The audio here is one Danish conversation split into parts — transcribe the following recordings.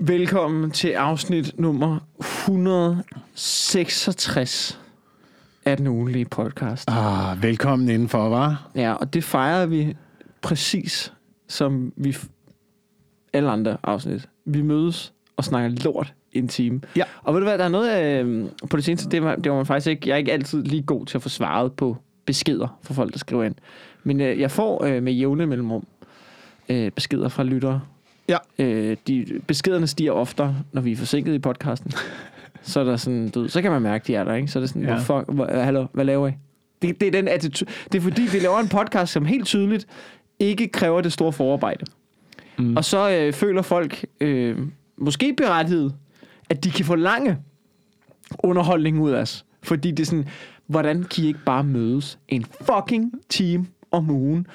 Velkommen til afsnit nummer 166 af den ugenlige podcast. Ah, velkommen indenfor, var. Ja, og det fejrer vi præcis som vi f- alle andre afsnit. Vi mødes og snakker lort i en time. Ja. Og ved du hvad, der er noget øh, på det seneste, det var, det var man faktisk ikke, jeg er ikke altid lige god til at få svaret på beskeder fra folk, der skriver ind. Men øh, jeg får øh, med jævne mellemrum øh, beskeder fra lyttere. Ja. Øh, de, beskederne stiger oftere, når vi er forsinket i podcasten. så er der sådan, du, så kan man mærke, de er der, ikke? Så er det sådan, Ja. ja. hvor, fuck, hvor, hallo, hvad laver I? Det, det er den attitude. Det er fordi, vi laver en podcast, som helt tydeligt ikke kræver det store forarbejde. Mm. Og så øh, føler folk, øh, måske berettiget, at de kan få lange underholdning ud af os. Fordi det er sådan, hvordan kan I ikke bare mødes en fucking time om ugen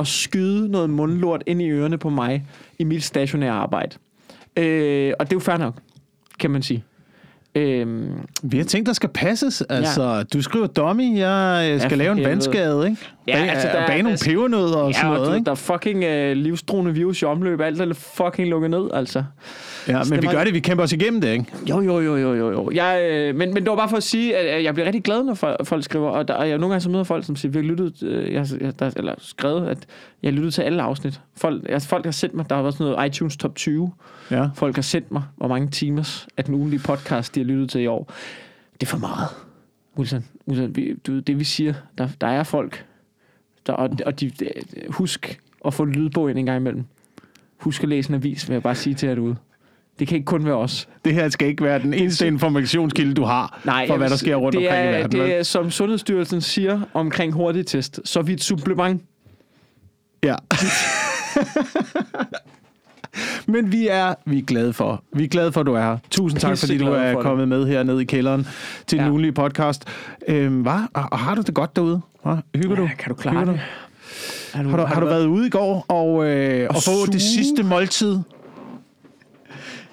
og skyde noget mundlort ind i ørerne på mig i mit stationære arbejde? Øh, og det er jo fair nok, kan man sige. Øh, Vi har tænkt, der skal passes. Altså, ja. du skriver dummy, jeg skal for lave en vandskade, ikke? Ja, Bag- altså, der er- bage nogle der- pebernødder og ja, sådan og noget, du, ikke? der er fucking øh, livstruende virus i omløb. Alt er fucking lukket ned, altså. Ja, men vi var- gør det, vi kæmper os igennem det, ikke? Jo, jo, jo, jo, jo. jo. Jeg, øh, men, men det var bare for at sige, at jeg bliver rigtig glad, når folk, skriver. Og, der, og jeg nogle gange så møder folk, som siger, vi har lyttet, øh, jeg, der, eller skrevet, at jeg lyttet til alle afsnit. Folk, altså, folk har sendt mig, der har været sådan noget iTunes Top 20. Ja. Folk har sendt mig, hvor mange timers af den ugenlige podcast, de har lyttet til i år. Det er for meget. Wilson, Wilson vi, du, det vi siger, der, der er folk, der, og, og de, husk at få lydbog ind en gang imellem. Husk at læse en avis, vil jeg bare sige til jer derude. Det kan ikke kun være os. Det her skal ikke være den eneste informationskilde, du har, Nej, for hvad der sker rundt det omkring er, i verden. Det er, som Sundhedsstyrelsen siger omkring hurtigtest, så er vi et supplement. Ja. Men vi er, vi er glade for. Vi er glade for, at du er her. Tusind tak, fordi du er for det. kommet med her ned i kælderen til den Ja. ugenlige podcast. Øhm, hvad? Og, og har du det godt derude? Hva? Hygger du? Ja, kan du klare Hygger det? Har Har du, har du været ude i går og, øh, og, Og få det suge? sidste måltid?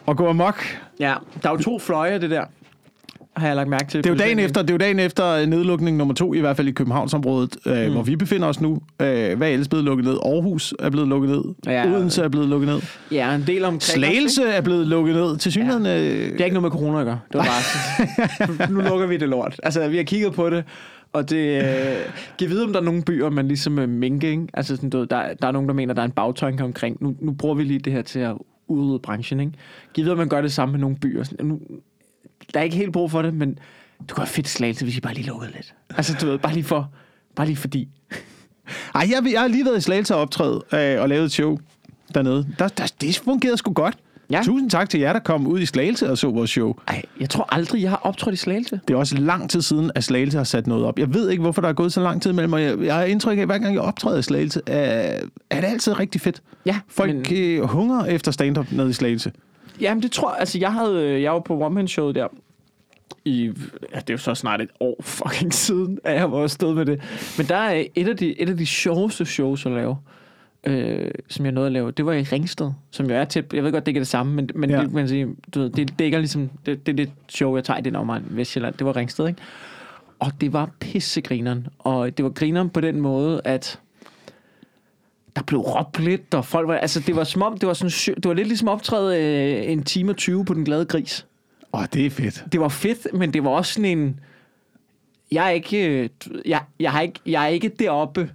Og gå amok? Ja, der er jo to fløje, det der. Har jeg lagt mærke til. Det er jo dagen efter, det er jo dagen efter nedlukning nummer to, i hvert fald i Københavnsområdet, øh, mm. hvor vi befinder os nu. Øh, hvad er ellers blevet lukket ned? Aarhus er blevet lukket ned. Ja. Odense er blevet lukket ned. Ja, en del omkring. Slagelse er blevet lukket ned. Til synligheden... Ja. Det er ikke noget med corona at gøre. Det var bare nu lukker vi det lort. Altså, vi har kigget på det, og det... Øh, kan vide, om der er nogle byer, man ligesom øh, minke, ikke? Altså, sådan, du, ved, der, der er nogen, der mener, der er en bagtanke omkring. Nu, nu bruger vi lige det her til at udrydde branchen, ikke? Giv vide, om man gør det samme med nogle byer. Sådan, nu, der er ikke helt brug for det, men du kunne have fedt slagelse, hvis I bare lige lukkede lidt. Altså, du ved, bare lige for... Bare lige fordi. Ej, jeg, jeg har lige været i Slagelse og optræde øh, og lavet et show dernede. Der, der, det fungerede sgu godt. Ja. Tusind tak til jer, der kom ud i Slagelse og så vores show. Ej, jeg tror aldrig, jeg har optrådt i slagelse. Det er også lang tid siden, at Slagelse har sat noget op. Jeg ved ikke, hvorfor der er gået så lang tid mellem, og jeg, jeg har indtryk af, at hver gang jeg optræder i Slagelse, er, er det altid rigtig fedt. Ja, Folk men- øh, hunger efter stand-up nede i Slagelse. Jamen, det tror jeg. Altså, jeg, havde, øh, jeg var på One Man Show der i... Ja, det er jo så snart et år fucking siden, at jeg var afsted med det. Men der er et af de, et af de sjoveste shows at lave, øh, som jeg nåede at lave, det var i Ringsted, som jo er tæt... Jeg ved godt, det ikke er det samme, men, men Ja. det, man sige, du ved, det dækker ligesom... Det, det er det show, jeg tager i den omegn Vestjylland. Det var Ringsted, ikke? Og det var pissegrineren. Og det var grineren på den måde, at der blev råbt lidt, og folk var, altså det var som om, det var sådan, det var lidt ligesom optræde øh, en time og 20 på den glade gris. Åh, det er fedt. Det var fedt, men det var også sådan en, jeg er ikke, øh, jeg, jeg, har ikke, jeg er ikke deroppe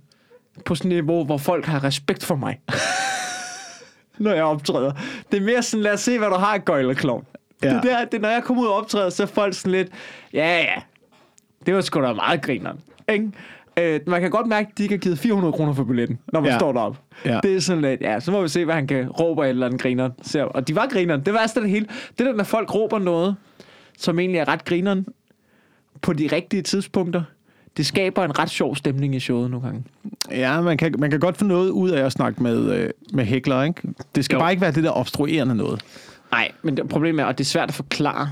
på sådan et niveau, hvor folk har respekt for mig. når jeg optræder. Det er mere sådan, lad os se, hvad du har, gøjlerklovn. Ja. Det, der, det, når jeg kommer ud og optræder, så er folk sådan lidt, ja, ja, det var sgu da meget grineren. Ikke? Øh, man kan godt mærke, at de ikke har givet 400 kroner for billetten, når man ja. Står deroppe. Ja. Det er sådan lidt, ja, så må vi se, hvad han kan råbe eller andet grineren. Så, og de var grineren. Det værste af det hele. Det der, når folk råber noget, som egentlig er ret grineren, på de rigtige tidspunkter, det skaber en ret sjov stemning i showet nogle gange. Ja, man kan, man kan godt få noget ud af at snakke med, øh, med hækler, ikke? Det skal Jo. bare ikke være det der obstruerende noget. Nej, men det, problemet er, at det er svært at forklare,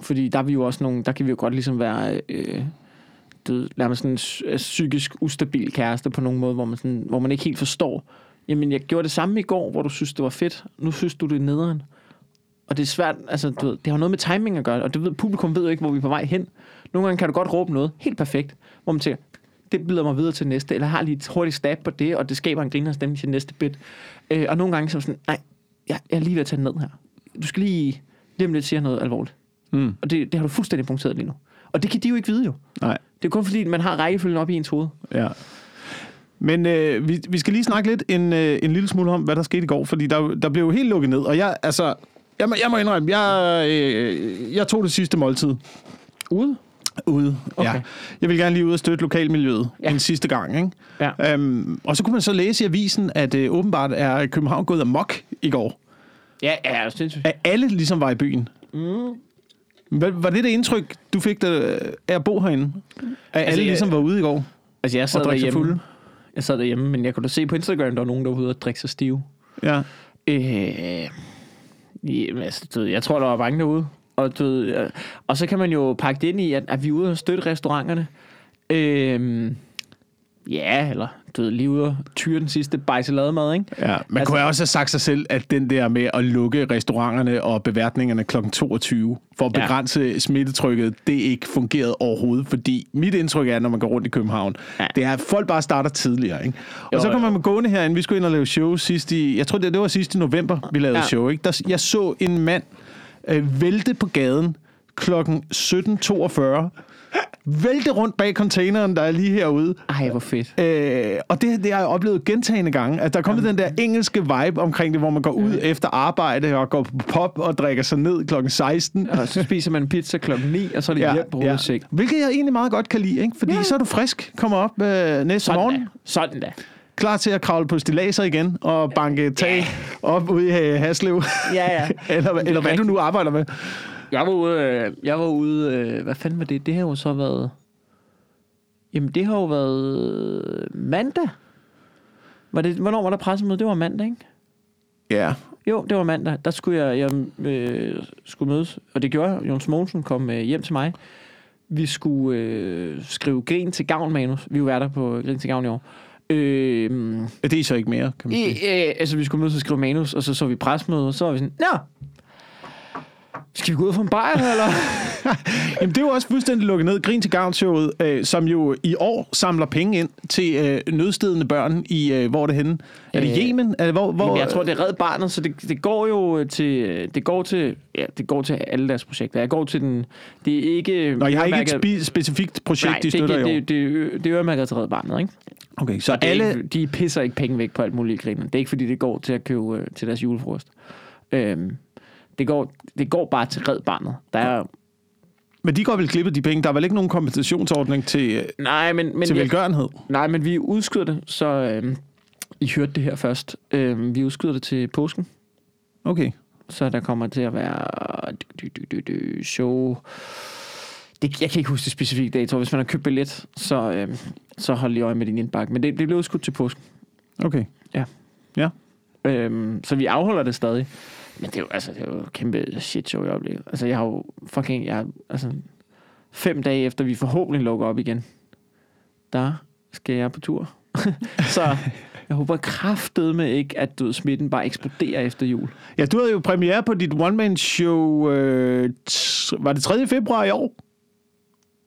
fordi der er vi jo også nogle, der kan vi jo godt ligesom være, øh, ved, lad mig sådan en øh, psykisk ustabil kæreste på nogen måde, hvor man, sådan, hvor man ikke helt forstår. Jamen, jeg gjorde det samme i går, hvor du synes, det var fedt. Nu synes du, det er nederen. Og det er svært, altså, du ved, det har noget med timing at gøre, og det ved, publikum ved jo ikke, hvor vi er på vej hen. Nogle gange kan du godt råbe noget helt perfekt, hvor man tænker, det bider mig videre til næste, eller har lige et hurtigt stab på det, og det skaber en griner stemning til næste bit. Øh, og nogle gange så sådan, nej, jeg, jeg er lige ved at tage den ned her. du skal lige, lige om lidt sige noget alvorligt. Mm. Og det, det har du fuldstændig punkteret lige nu. Og det kan de jo ikke vide jo. Nej. Det er kun fordi, man har rækkefølgen op i ens hoved. Ja. Men øh, vi, vi skal lige snakke lidt en, øh, en lille smule om, hvad der skete i går, fordi der, der blev jo helt lukket ned, og jeg, altså, jeg, må- jeg må indrømme, jeg, øh, jeg tog det sidste måltid Ude? Ude. Okay. Ja. Jeg vil gerne lige ud og støtte lokalmiljøet Ja. en sidste gang. Ikke? Ja. Øhm, og så kunne man så læse i avisen, at øh, åbenbart er København gået amok i går. Ja, ja, det synes jeg. At alle ligesom var i byen. Mm. Hvad, var det det indtryk, du fik der, af at bo herinde? At alle jeg- ligesom var ude i går Altså, jeg sad derhjemme. fulde? Jeg sad derhjemme, men jeg kunne da se på Instagram, der var nogen, der var ude og drikke sig stive. Ja. Øh, jamen, altså, jeg tror, der var mange derude. Og, du ved, og så kan man jo pakke det ind i, at, at vi er ude og støtte restauranterne. Øh, ja, eller du ved, lige ude og tyre den sidste bajselademad, ikke? Ja, man Altså- kunne også have sagt sig selv, at den der med at lukke restauranterne og beværtningerne kl. 22 for at Ja. begrænse smittetrykket, det ikke fungerede overhovedet, fordi mit indtryk er, når man går rundt i København, Ja. ja. det er, at folk bare starter tidligere. Ikke? Og Jo, så kommer man gående herinde, vi skulle ind og lave show sidst i, jeg tror det, det var sidst i november, vi lavede Ja. ja. show. Ikke? Der, jeg så en mand øh, vælte på gaden kl. 17.42, vælte rundt bag containeren, der er lige herude, Ej, hvor fedt. Øh, og det, det har jeg oplevet gentagende gange, at der er kommet den der engelske vibe omkring det, hvor man går ud efter arbejde og går på pop og drikker sig ned klokken 16. Og så spiser man pizza klokken 9, og så er det ja, hjem på ja. Hvilket jeg egentlig meget godt kan lide, ikke? fordi Ja. ja. så er du frisk, kommer op øh, næste Sådan morgen, da. Sådan da. Klar til at kravle på stilaser igen og banke tag op ude i øh, Haslev, Ja, ja. eller, eller hvad du nu arbejder med. Jeg var ude, øh, jeg var ude øh, hvad fanden var det? Det har jo så været, jamen det har jo været mandag. Var det, hvornår var der pressemøde? Det var mandag, ikke? Ja. Jo, det var mandag. Der skulle jeg, jeg øh, skulle mødes, og det gjorde jeg. Jons Mogensen kom øh, hjem til mig. Vi skulle øh, skrive Grin til Gavn manus. Vi var der på Grin til Gavn i år. Øh, Det er så ikke mere, kan man sige. øh, altså, vi skulle mødes og skrive manus, og så så vi pressemøde, og så var vi sådan, Nå, skal vi gå ud for en bajer, eller? Jamen, det er jo også fuldstændig lukket ned. Grin til Gavn-showet, øh, som jo i år samler penge ind til øh, nødstedende børn i, øh, hvor er det henne? Er det Øh, Yemen? Er det, hvor, hvor, Jamen, jeg tror, det er Red Barnet, så det, det går jo til, det går til, ja, det går til alle deres projekter. Jeg går til den, det er ikke... Nå, jeg har ikke et spe- specifikt projekt, Nej, de støtter det, i år. ikke- det, det, det er øremærket til Red Barnet, ikke? Okay, så det er alle... ikke, de pisser ikke penge væk på alt muligt griner. Det er ikke, fordi det går til at købe øh, til deres julefrokost. Øhm, det, går, det går bare til Red Barnet. Der er, Men de går vel klippet de penge. Der er vel ikke nogen kompensationsordning til, øh, nej, men, men til jeg, velgørenhed? nej, men vi udskyder det, så øhm, I hørte det her først. Øhm, vi udskyder det til påsken. Okay. Så der kommer til at være dy, dy, dy, show. Det, jeg kan ikke huske det specifikke dato. Hvis man har købt billet, så, øhm, så hold lige øje med din indbakke. Men det, det bliver udskudt til påsken. Okay. Øhm, så vi afholder det stadig. Men det er jo, altså, det er jo et kæmpe shit show i øjeblikket. Altså, jeg har jo fucking... Jeg, altså, fem dage efter vi forhåbentlig lukker op igen, der skal jeg på tur. så jeg håber kraftedeme ikke, at du smitten bare eksploderer efter jul. Ja, du havde jo premiere på dit one-man-show, øh, var det 3. februar i år?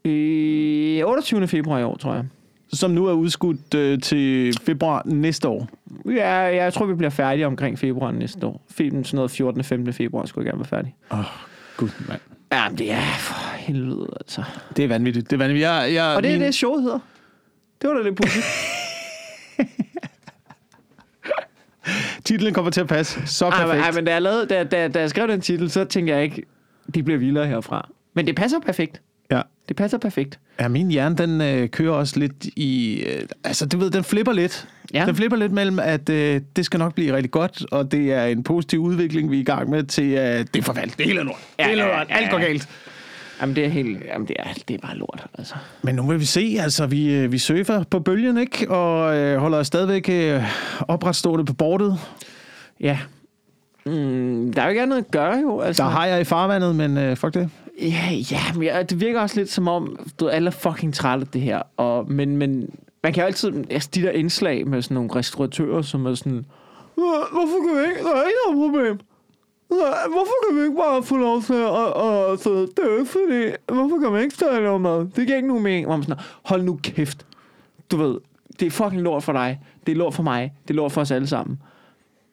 Øh, 28. februar i år, tror jeg. Som nu er udskudt øh, til februar næste år. Ja, jeg tror, vi bliver færdige omkring februar næste år. Filmen sådan noget 14. 15. februar skulle jeg gerne være færdig. Gud, mand. Ja, men det er for helvede, altså. Det er vanvittigt. Det er vanvittigt. Jeg, jeg, Og det er min- det, showet hedder. Det var da lidt pudsigt. Titlen kommer til at passe. Så Ej, men, perfekt. ej, men da jeg, lavede, da, da, da jeg skrev den titel, så tænkte jeg ikke, de bliver vildere herfra. Men det passer perfekt. Ja. Det passer perfekt. Ja, min hjerne, den øh, kører også lidt i... Øh, altså, du ved, den flipper lidt. Ja. Den flipper lidt mellem, at øh, det skal nok blive rigtig godt, og det er en positiv udvikling, vi er i gang med, til øh, det er forfald. Det er hele lort. Ja, det er hele lort. Alt går galt. Jamen, det er helt... Jamen, det er, det er bare lort, altså. Men nu vil vi se, altså vi, øh, vi surfer på bølgen, ikke? Og øh, holder os stadigvæk øh, opretstående på bordet. Ja. Mm, der er jo ikke andet at gøre, jo. Altså, Der har jeg i farvandet, men øh, fuck det. Ja, ja, men jeg, det virker også lidt som om, du ved, alle er fucking trætte af det her. Og, men, men man kan jo altid, altså de der indslag med sådan nogle restauratører, som er sådan, hvorfor kan vi ikke, der er ikke noget problem. Hvorfor kan vi ikke bare få lov til at, at så altså, det er jo ikke fordi, hvorfor kan man ikke stadig lave mad? Det giver ikke nogen mening. Hvor man sådan, hold nu kæft. Du ved, det er fucking lort for dig. Det er lort for mig. Det er lort for os alle sammen.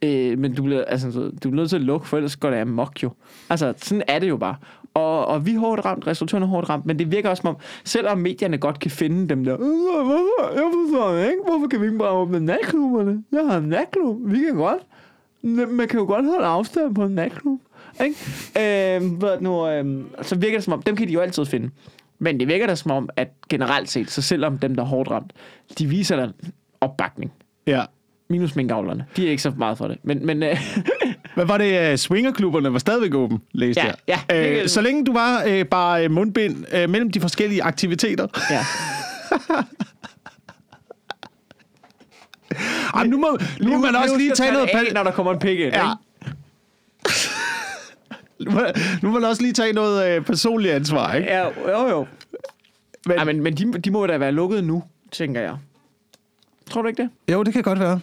Øh, men du bliver, altså, du bliver nødt til at lukke, for ellers går det amok jo. Altså, sådan er det jo bare. Og, og vi er hårdt ramt, restauratørerne er hårdt ramt, men det virker også som om, selvom medierne godt kan finde dem der, "Øh, hvorfor, jeg forstår ikke, hvorfor kan vi ikke bare åbne natklubberne? Jeg har en natklub, vi kan godt. Man kan jo godt holde afstand på en natklub. Ikke? Øh, hvad nu, øh, så virker det som om, dem kan de jo altid finde. Men det virker da som om, at generelt set, så selvom dem, der er hårdt ramt, de viser der opbakning. Ja. Minus minkavlerne. De er ikke så meget for det. Men, men øh, Hvad var det? øh, Swingerklubberne var stadigvæk åben, læste Ja, jeg. ja, det kan- så længe du var øh, bare mundbind øh, mellem de forskellige aktiviteter. ja. Ej, nu må, nu må man også lige tage noget... af, pal- når der kommer en pik ind. Ja. Nu må, nu må man også lige tage noget øh, personligt ansvar, ikke? Ja, jo, jo. Men, Ej, men, men de, de må da være lukket nu, tænker jeg. Tror du ikke det? Jo, det kan godt være.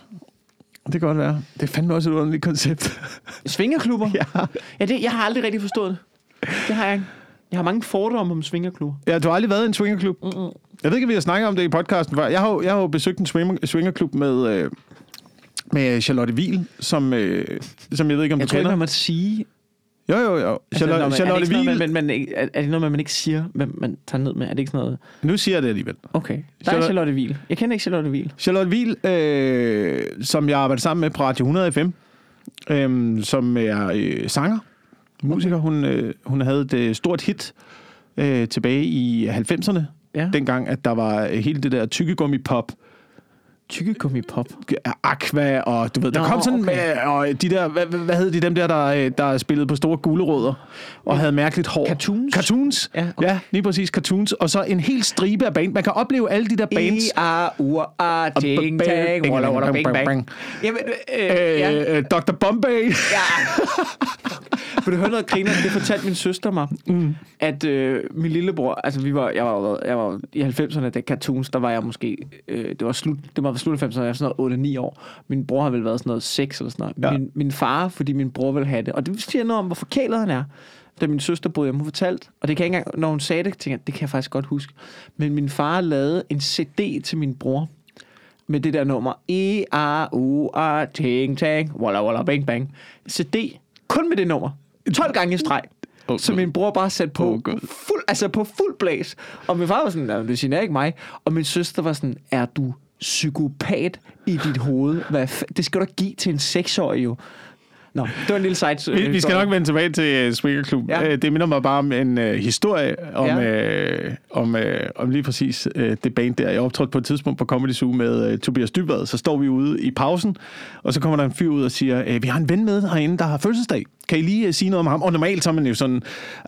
Det kan godt være. Det er fandme også et underligt koncept. Svingerklubber? ja. ja det, jeg har aldrig rigtig forstået det. Det har jeg ikke. Jeg har mange fordomme om svingerklubber. ja, du har aldrig været i en swingerklub? Mm-mm. Jeg ved ikke, om vi har snakket om det i podcasten før. Jeg har, jeg har jo besøgt en swinger, swingerklub med, øh, med Charlotte Wiel, som, øh, som jeg ved ikke, om Jeg du tror kender. man må sige... Jo, jo, jo. Altså, Charlotte, man, Charlotte Wiel. noget, man, man, er, er det noget, man ikke siger, hvem man tager ned med? Er det ikke sådan noget... Nu siger jeg det alligevel. Okay. Der er Charlotte- Charlotte Wiel. Jeg kender ikke Charlotte Wiel. Charlotte Wiel, øh, som jeg arbejder sammen med på Radio 100 FM, øh, som er øh, sanger, musiker. Hun, øh, hun havde et øh, stort hit øh, tilbage i 90'erne, Ja. dengang at der var øh, hele det der tykkegummi-pop, Tykkegummi pop. Aqua, og du ved, der Nå, kom sådan okay. med, og de der, hvad, hvad- hed de, dem der, der, øh, der spillede på store gulerødder, og havde mærkeligt hår. Cartoons? Cartoons, Ja, okay. ja, lige præcis, cartoons, og så en hel stribe af band. Man kan opleve alle de der bands. E-A-U-A, ting, tang, walla, walla, bing, bang. Jamen, øh, ja. Øh, øh, Dr. Bombay. Ja. Vil du høre noget griner? Det fortalte min søster mig, mm. at øh, min lillebror, altså vi var, jeg var, jeg var i 90'erne, da cartoons, der var jeg måske, øh, det var slut, det var slut af 90'erne, jeg var sådan noget 8-9 år. Min bror har vel været sådan noget 6 eller sådan noget. Ja. Min, min far, fordi min bror ville have det, og det siger noget om, hvor forkælet han er. Da min søster boede hjemme, hun fortalte, og det kan jeg ikke engang, når hun sagde det, tænkte jeg, det kan jeg faktisk godt huske. Men min far lavede en CD til min bror, med det der nummer E A U A ting tang walla walla bang bang CD kun med det nummer 12 gange i streg Oh, så min bror bare satte på Oh, God. fuld, altså på fuld blæs og min far var sådan "Nå, det siger ikke mig og min søster var sådan er du psykopat i dit hoved Hvad det skal du da give til en seksårig jo Nå, det var en lille side Vi, vi skal nok vende tilbage til uh, Swingerklub. Ja. Ja. det minder mig bare om en uh, historie om, ja. uh, om, uh, om lige præcis uh, det band der. Jeg optrådte på et tidspunkt på Comedy Zoo med uh, Tobias Dybvad. Så står vi ude i pausen, og så kommer der en fyr ud og siger, uh, vi har en ven med herinde, der har fødselsdag. Kan I lige uh, sige noget om ham? Og normalt så er man jo sådan,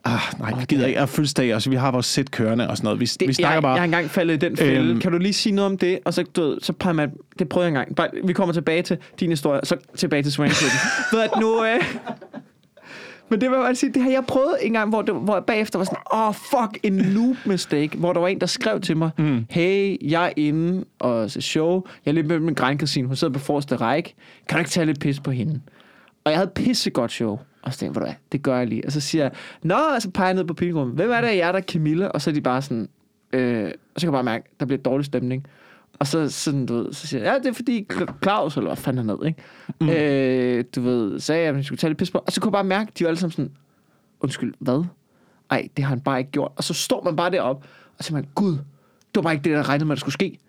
ah, nej, vi gider ikke at have fødselsdag, og så vi har vores sæt kørende og sådan noget. Vi, det, vi snakker jeg, bare... jeg har engang faldet i den fælde. Øhm. kan du lige sige noget om det? Og så, du så peger man... Det prøvede jeg engang. Bare, vi kommer tilbage til din historie, og så tilbage til Swingklubben. ved at nu... Øh, men det vil jeg sige, det har jeg prøvet en gang, hvor, det, hvor jeg bagefter var sådan, åh, oh, fuck, en noob mistake, hvor der var en, der skrev til mig, mm. hey, jeg er inde og se show, jeg er lidt med min grænkusine, hun sidder på forreste række, kan du ikke tage lidt pis på hende? Og jeg havde pissegodt show. Og så tænkte jeg, "Ved du hvad, det gør jeg lige. Og så siger jeg, nå, og så peger jeg ned på pilgrimmen. Hvem er det af jer, der er Camilla? Og så er de bare sådan, øh, og så kan jeg bare mærke, der bliver dårlig stemning. Og så, sådan, du ved, så siger jeg, ja, det er fordi Cla- Claus, eller hvad fanden han hed, ikke? Mm. Øh, du ved, sagde jeg, at vi skulle tage lidt pis på. Og så kunne jeg bare mærke, de var alle sammen sådan, undskyld, hvad? Ej, det har han bare ikke gjort. Og så står man bare derop og så man, gud, det var bare ikke det, der regnede med, at der skulle ske.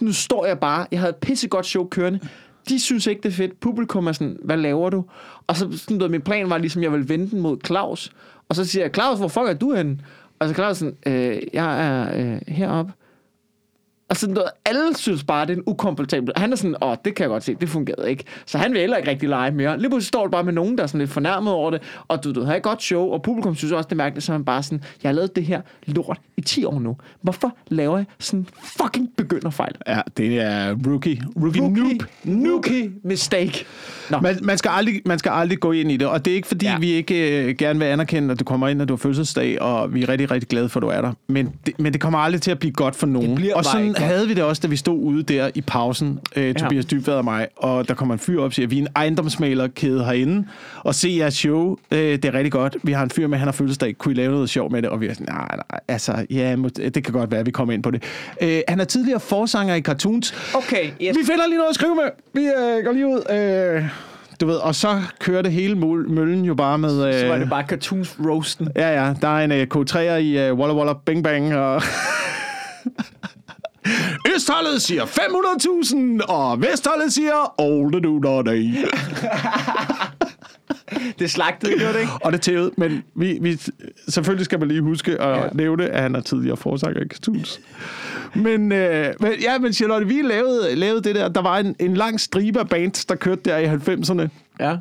Nu står jeg bare, jeg havde et pissegodt show kørende. De synes ikke, det er fedt. Publikum er sådan, hvad laver du? Og så sådan, du ved, min plan var ligesom, jeg ville vende den mod Claus. Og så siger jeg, Claus, hvor fuck er du henne? Og så Claus sådan, øh, jeg er øh, heroppe. Og sådan noget, alle synes bare, det er en ukomfortabel. Han er sådan, åh, det kan jeg godt se, det fungerede ikke. Så han vil heller ikke rigtig lege mere. Lige pludselig står du bare med nogen, der er sådan lidt fornærmet over det, og du, du har et godt show, og publikum synes også, det er mærkeligt, så han bare sådan, jeg har lavet det her lort i 10 år nu. Hvorfor laver jeg sådan fucking begynderfejl? Ja, det er rookie. Rookie, noob. Rookie mistake. Nå, Man, man, skal aldrig, man skal aldrig gå ind i det, og det er ikke fordi, Ja. vi ikke øh, gerne vil anerkende, at du kommer ind, når du har fødselsdag, og vi er rigtig, rigtig glade for, at du er der. Men det, men det kommer aldrig til at blive godt for nogen. bliver og sådan. Havde vi det også, da vi stod ude der i pausen, øh, Tobias Dybvad og mig, og der kommer en fyr op og siger, vi er en ejendomsmalerkæde herinde, og se jeres show, øh, det er rigtig godt. Vi har en fyr med, han har fødselsdag, kunne I lave noget sjov med det? Og vi er sådan, nej, nej, altså, ja, det kan godt være, at vi kommer ind på det. Øh, han er tidligere forsanger i cartoons, okay, yes. vi finder lige noget at skrive med. Vi øh, går lige ud. Øh, du ved, og så kører det hele møl- møllen jo bare med... Øh, Så var det bare cartoons roasten. Ja, ja, der er en uh, K3'er i uh, Walla Walla Bing Bang, og... Østholdet siger 500.000, og Vestholdet siger Old do not day. Det slagtede, gjorde det ikke? Og det tævede, men vi, vi, selvfølgelig skal man lige huske at Ja. nævne, at han er tidligere forsanger i Cartoons. Men, øh, men, ja, men Charlotte, vi lavede, lavede det der. Der var en, en lang stribe af bands, der kørte der i 90'erne. Ja.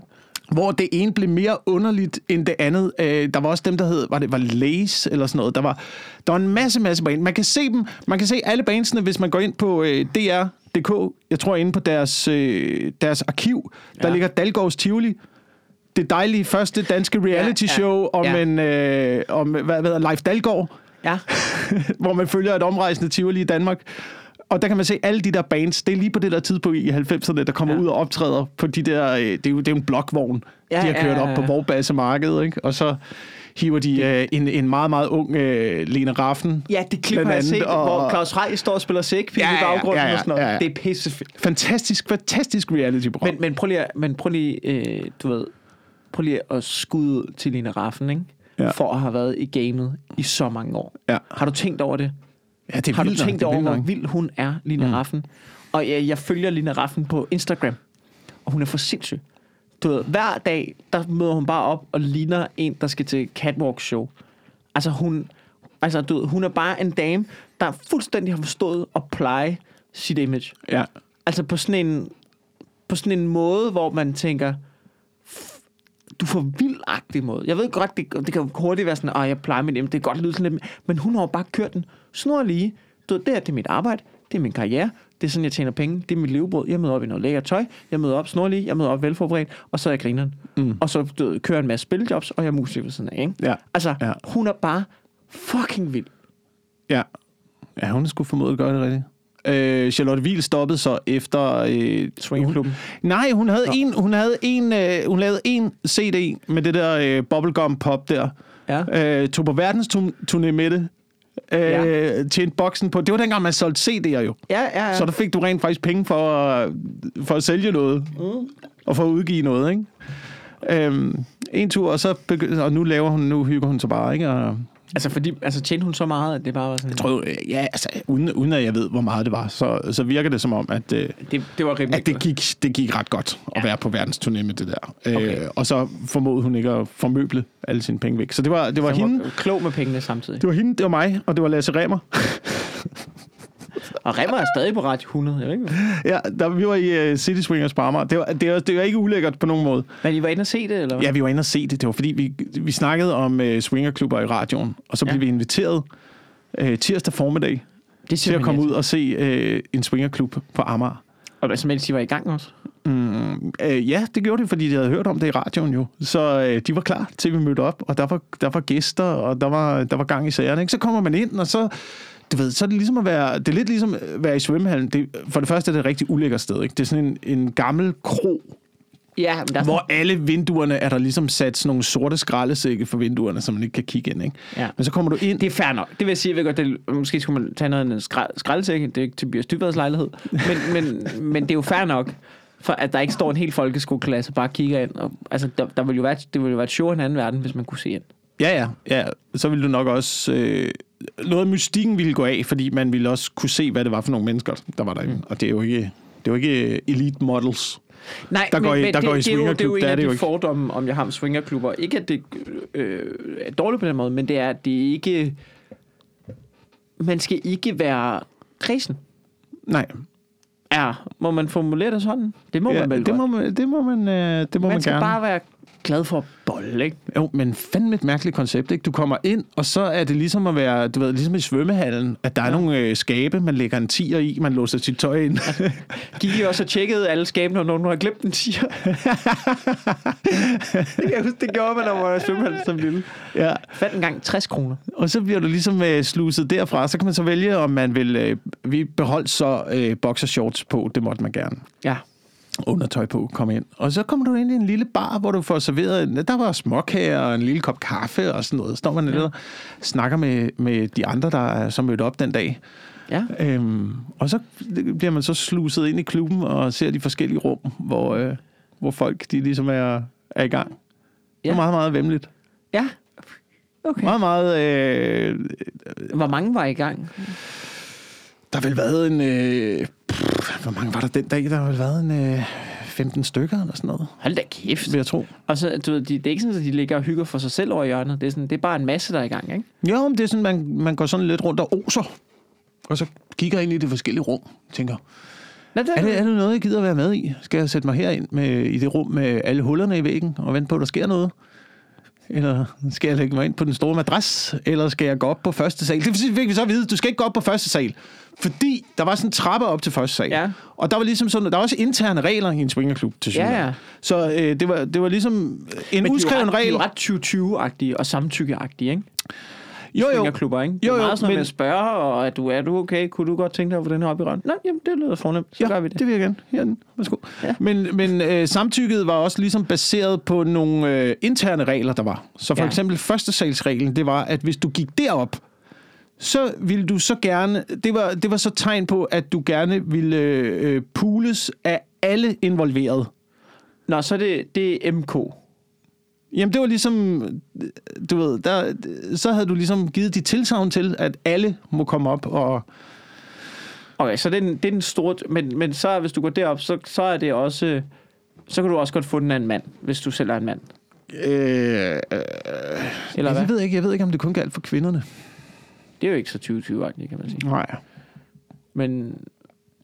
Hvor det ene blev mere underligt end det andet. Øh, der var også dem, der hed, var det var Lace eller sådan noget. Der var, der var en masse, masse band. Man kan se dem, man kan se alle bandsene, hvis man går ind på øh, DR.dk. Jeg tror, inde på deres, øh, deres arkiv, der Ja. ligger Dalgårds Tivoli. Det dejlige første danske reality Ja, ja, show om ja. en, øh, om, hvad, hvad hedder, Leif Dalgaard Ja. hvor man følger et omrejsende Tivoli i Danmark. Og der kan man se alle de der bands. Det er lige på det der tidspunkt i 90'erne, der kommer Ja. ja. ud og optræder på de der... øh, Det er jo, det er jo en blokvogn, Ja, ja, de har kørt ja, op ja, på ja. Vorbassemarkedet, ikke? Og så hiver de øh, en, en meget, meget ung øh, Lene Raffen. Ja, det klip har jeg set, og- hvor Claus Rej står og spiller sækpil Ja, i ja, ja, baggrunden ja, ja, og sådan noget. ja, ja. Det er pissefedt. Fantastisk, fantastisk reality-program. Men, men prøv lige, men prøv lige øh, du ved, prøv lige at skudde ud til Line Raffen, ikke? Ja. For at have været i gamet i så mange år. Ja. Har du tænkt over det? Ja, det er Har du vildt tænkt det er over, vildt hvor vild hun er, Line mm. Raffen? Og jeg, jeg følger Line Raffen på Instagram, og hun er for sindssyg. Du ved, hver dag, der møder hun bare op og ligner en, der skal til catwalk show. Altså hun, altså, du ved, hun er bare en dame, der fuldstændig har forstået at pleje sit image. Ja. Altså på sådan en, på sådan en måde, hvor man tænker, "F- du får vildagtig måde. Jeg ved godt, det, det kan hurtigt være sådan, at jeg plejer mit image, det kan godt lyde sådan lidt, men hun har jo bare kørt den snorlige. Du ved, det her, det er mit arbejde, det er min karriere, det er sådan, jeg tjener penge, det er mit levebrød. Jeg møder op i noget lækker tøj, jeg møder op snorlig, jeg møder op velforberedt, og så er jeg grineren. Mm. Og så du kører en masse spiljobs, og jeg er musiker ved siden af, ikke? Ja. Altså, Ja. hun er bare fucking vild. Ja. Ja, hun skulle formodet at gøre det rigtigt. Øh, Charlotte Wiel stoppede så efter... Øh, Swingerklubben. Hun, nej, hun havde, en, hun havde en, øh, hun lavede en CD med det der øh, bubblegum pop der. Ja. Øh, tog på verdensturné med det. Øh, Ja. Tjente boksen på. Det var dengang, man solgte CD'er jo. Ja, ja, ja. Så der fik du rent faktisk penge for, for at sælge noget. Mm. Og for at udgive noget, ikke? Øhm, en tur, og så begy- og nu laver hun, nu hygger hun sig bare, ikke? Og, Altså, fordi, altså tjente hun så meget, at det bare var sådan... jeg tror, jo, ja, altså, uden, uden at jeg ved, hvor meget det var, så, så virker det som om, at, øh, det, det var at det, gik, det gik ret godt at Ja. være på verdensturné med det der. Okay. Øh, og så formodede hun ikke at formøble alle sine penge væk. Så det var, det var Han hende, var klog med pengene samtidig. det var hende, det var mig, og det var Lasse Remmer. Og Remmer er stadig på Radio 100, jeg ved ikke. ja, der, vi var i uh, City Swingers på Amager. Det var, det, var, det var ikke ulækkert på nogen måde. Men I var inde og se det, eller hvad? Ja, vi var inde og se det. Det var fordi, vi, vi snakkede om uh, swingerklubber i radioen, og så blev Ja. vi inviteret uh, tirsdag formiddag det til at komme ud og se uh, en swingerklub på Amager. Og som helst, I var i gang også. Mm, øh, ja, det gjorde det, fordi de havde hørt om det i radioen jo. Så øh, de var klar til, at vi mødte op, og der var, der var gæster, og der var, der var gang i sagerne. Ikke? Så kommer man ind, og så, du ved, så er det ligesom at være, det er lidt ligesom at være i svømmehallen. Det, for det første er det et rigtig ulækkert sted. Ikke? Det er sådan en, en gammel kro, Ja, men der er hvor alle vinduerne er der ligesom sat sådan nogle sorte skraldesække for vinduerne, så man ikke kan kigge ind. Ikke? Ja. Men så kommer du ind, Det er fair nok. Det vil jeg sige, jeg ved godt, det, måske skulle man tage noget af en skrald, skraldesæk. Det er ikke til Tobias Dybvads lejlighed. Men, men, men det er jo fair nok, for at der ikke står en hel folkeskoleklasse og bare kigger ind. Og, altså, der, der ville jo være, det ville jo være et show i en anden verden, hvis man kunne se ind. Ja, ja, ja. Så ville du nok også... Øh, noget af mystikken ville gå af, fordi man ville også kunne se, hvad det var for nogle mennesker, der var derinde. Mm. Og det er jo ikke, det er jo ikke elite models. Nej, Der går I- der det, går I det, er jo, det er jo en af de jo ikke. fordomme, om jeg har med swingerklubber. Ikke, at det øh, er dårligt på den måde, men det er, at det ikke... Man skal ikke være kredsen. Nej, Er, må man formulere det sådan? Det må ja, man vel det, godt. må man, det må man, øh, det må man, man skal gerne. bare være glad for bold, ikke? Jo, men fandme et mærkeligt koncept, ikke? Du kommer ind, og så er det ligesom at være, du ved, ligesom i svømmehallen, at der er Ja. nogle øh, skabe, man lægger en tiger i, man låser sit tøj ind. Gik I også og tjekkede alle skabene, og nogen har glemt en tiger? det kan jeg huske, det gjorde man, når man var i svømmehallen som lille. ja. Fandt engang 60 kroner. Og så bliver du ligesom øh, sluset derfra, så kan man så vælge, om man vil, øh, vi beholdt så øh, boxershorts på, det måtte man gerne. Ja. Undertøj på, kom ind. Og så kommer du ind i en lille bar, hvor du får serveret, en- der var småkager og en lille kop kaffe og sådan noget. Står man ja. og snakker med, med de andre, der er så mødt op den dag. Ja. Øhm, og så bliver man så sluset ind i klubben og ser de forskellige rum, hvor, øh, hvor folk de ligesom er, er i gang. Det Ja. er meget, meget vemmeligt. Ja. Okay. Meget, meget... Øh, Hvor mange var i gang? Der har vel været en... Øh, pff, hvor mange var der den dag? Der har vel været en øh, 15 stykker eller sådan noget, Hold da kæft. vil jeg tro. Og så, du ved, de, det er ikke sådan, at de ligger og hygger for sig selv over i hjørnet. Det er, sådan, det er bare en masse, der er i gang, ikke? Jo, men det er sådan, man, man går sådan lidt rundt og oser. Og så kigger ind i de forskellige rum. Tænker, Nå, det, er det, er det noget, jeg gider være med i? Skal jeg sætte mig herind med, i det rum med alle hullerne i væggen og vente på, at der sker noget? Eller skal jeg lægge mig ind på den store madras? Eller skal jeg gå op på første sal? Det fik vi så at vide, du skal ikke gå op på første sal. Fordi der var sådan en trappe op til første sal. Ja. Og der var ligesom sådan, der var også interne regler i en swingerklub til Ja, synligheden. ja. Så øh, det, var, det var ligesom en Men uskreven regel. de er jo ret 2020-agtige og samtykkeagtige, ikke? Jo, jo. Klubber, ikke? Det Jo, er jo, meget sådan men- at spørge, og er du, er du okay? Kunne du godt tænke dig at få den her op i røven? Nå, jamen, det lyder fornemt. Så gør vi det. det vil jeg gerne. Herden. Værsgo. Ja. Ja. Men, men øh, samtykket var også ligesom baseret på nogle øh, interne regler, der var. Så for Ja. ja. eksempel første salgsreglen, det var, at hvis du gik derop, så ville du så gerne, det var, det var så tegn på, at du gerne ville øh, pules af alle involverede. Nå, så er det, det er MK. Jamen det var ligesom, du ved, der, så havde du ligesom givet dit tilsavn til, at alle må komme op og... Okay, så det er den, det er den store... Men, men så, hvis du går derop, så, så er det også... Så kan du også godt få den af en mand, hvis du selv er en mand. Øh, øh, Eller jeg hvad? ved ikke, jeg ved ikke, om det kun galt for kvinderne. Det er jo ikke så 2020-agtigt, kan man sige. Nej. Men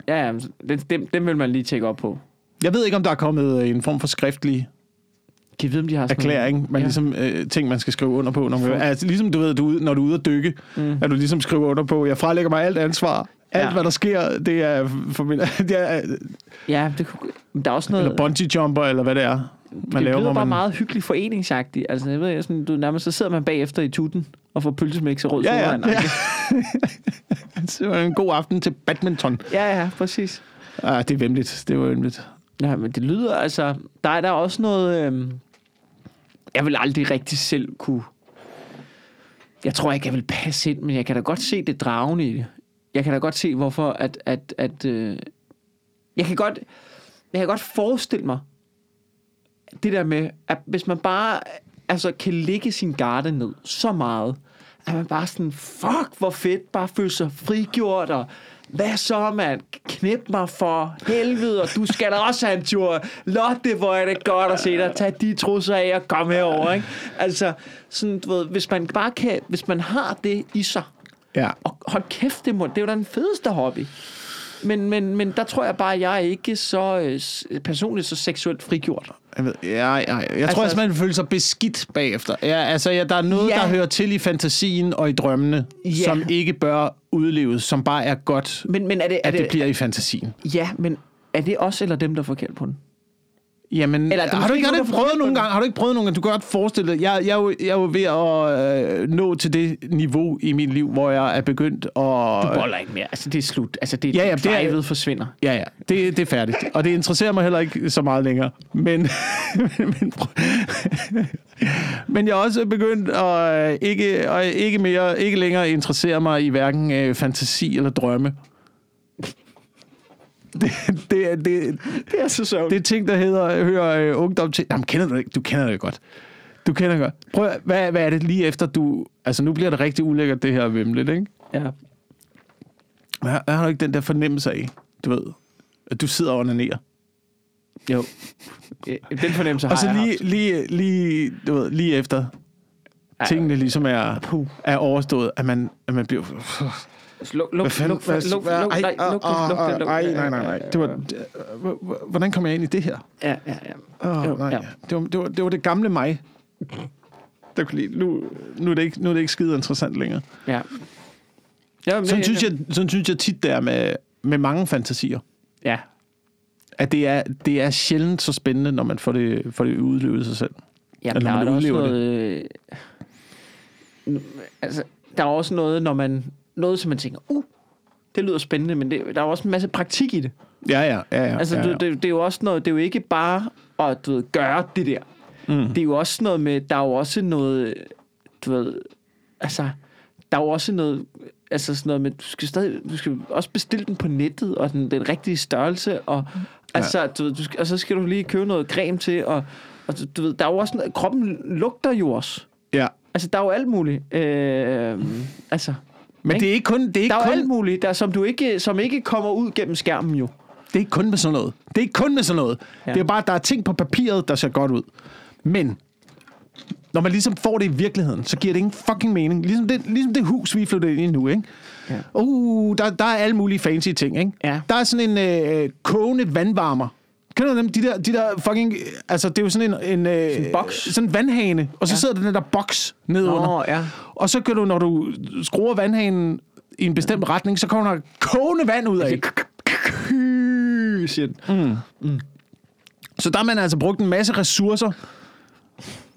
ja, ja, den, dem, dem vil man lige tjekke op på. Jeg ved ikke, om der er kommet en form for skriftlig Kan vide, om de har sådan erklæring, man Ja. ligesom øh, ting, man skal skrive under på. Når man, altså, ligesom du ved, du, når du er ude at dykke, Mm. at du ligesom skriver under på, jeg frelægger mig alt ansvar. Alt, Ja. hvad der sker, det er for min, det er, Ja, det kunne, der er også noget... eller bungee jumper, eller hvad det er, man det laver. lyder bare man, meget hyggeligt foreningsagtigt. Altså, jeg ved, ikke, sådan, du, nærmest så sidder man bagefter i tutten og får pølsemix og rød Ja, ja, det var en god aften til badminton. ja, ja, præcis. Ah, det er vemmeligt. Det var vemmeligt. Ja, men det lyder altså... Der er der er også noget... Øhm, jeg vil aldrig rigtig selv kunne... Jeg tror ikke, jeg vil passe ind, men jeg kan da godt se det dragende i det. Jeg kan da godt se, hvorfor at... at, at øh, jeg kan godt... Jeg kan godt forestille mig, det der med, at hvis man bare altså, kan lægge sin garde ned så meget, at man bare sådan, fuck, hvor fedt, bare føle sig frigjort, og hvad så, mand? Knip mig for helvede, og du skal da også have en tur. Lotte, hvor er det godt at se dig. Tag de trusser af og kom herover, ikke? Altså, sådan, du ved, hvis man bare kan, hvis man har det i sig, Ja. og hold kæft, det, må, det er jo da den fedeste hobby. Men, men, men der tror jeg bare, at jeg er ikke så øh, personligt så seksuelt frigjort. Jeg, ved, ja, ja, jeg altså, tror, at man føler sig beskidt bagefter. Ja, altså, ja, der er noget, Ja. der hører til i fantasien og i drømmene, Ja. som ikke bør udleves, som bare er godt, Men, men er det, er at det, det, bliver i fantasien. Ja, men er det os eller dem, der får kald på den? Jamen, Eller er har du ikke, har du nogen, ikke prøvet nogle gange? Har du ikke prøvet nogle gange? Du kan godt forestille dig, jeg, jeg, er jo, jeg er jo ved at øh, nå til det niveau i mit liv, hvor jeg er begyndt at... Du boller ikke mere. Altså, det er slut. Altså, det, Ja, ja, det er- forsvinder. Ja, ja, det, det er færdigt. Og det interesserer mig heller ikke så meget længere. Men, men, men jeg er også begyndt at øh, ikke, ikke, mere, ikke længere interessere mig i hverken øh, fantasi eller drømme. Det, det, er- det, Det er så sørgeligt. det er ting, der hedder, hører øh, ungdom til. Jamen, kender du det? Du kender det godt. Du kender det godt. Prøv, hvad, hvad er det lige efter du... Altså, nu bliver det rigtig ulækkert, det her vimlet, ikke? Ja. Men har, har du ikke den der fornemmelse af, du ved, at du sidder og onanerer? Jo. Den fornemmelse har Og så jeg lige, lige, lige, du ved, lige efter tingene ligesom er, er overstået, at man, at man bliver... Luk, luk, luk, luk, luk, nej, nej, nej, nej. Det var, h- h- hvordan kom jeg ind i det her? Ja, ja, ja. Oh, Jo, nej. ja. Det, var, det, var, det var det gamle mig. Der kunne lide. Nu, nu, er det ikke, nu er det ikke skide interessant længere. ja. ja men, Sådan synes jeg, sådan synes jeg tit, det er med, med mange fantasier. Ja. At det er, det er sjældent så spændende, når man får det, får det udlevet sig selv. Ja, Eller der når er også noget... Øh, altså, der er også noget, når man... Noget, som man tænker, uh, det lyder spændende, men det, der er også en masse praktik i det. Ja, ja, ja. ja Altså, ja, ja. Det, det, det er jo også noget... Det er jo ikke bare at du ved, gøre det der. Mm. Det er jo også noget med... Der er jo også noget... Du ved... Altså, der er jo også noget... Altså sådan noget med, du skal stadig, du skal også bestille den på nettet, og den, den rigtige størrelse, og Altså, du, ved, du skal, og så skal du lige købe noget creme til, og, og du, du ved, der er jo også noget, kroppen lugter jo også. Ja. Altså, der er jo alt muligt. Øh, altså, Men Ikke? det er ikke kun, det er ikke der er jo alt kun, muligt, der, som, du ikke, som ikke kommer ud gennem skærmen jo. det er ikke kun med sådan noget. Det er ikke kun med sådan noget. Ja. Det er bare, der er ting på papiret, der ser godt ud. Men når man ligesom får det i virkeligheden, så giver det ingen fucking mening. Ligesom det, ligesom det hus, vi flyttet ind i nu, ikke? Ja. Uh, der, der er alle mulige fancy ting, ikke? Ja. Der er sådan en øh, kogende vandvarmer. Kender du dem? De der, de der fucking... Altså, det er jo sådan en... en, øh, Sådan en boks. Sådan en vandhane. Og så ja. sidder der den der boks nedenunder. Nå, ja. Og så kan du, når du skruer vandhanen i en bestemt retning, så kommer der kogende vand ud af. siger den. Så der har man altså brugt en masse ressourcer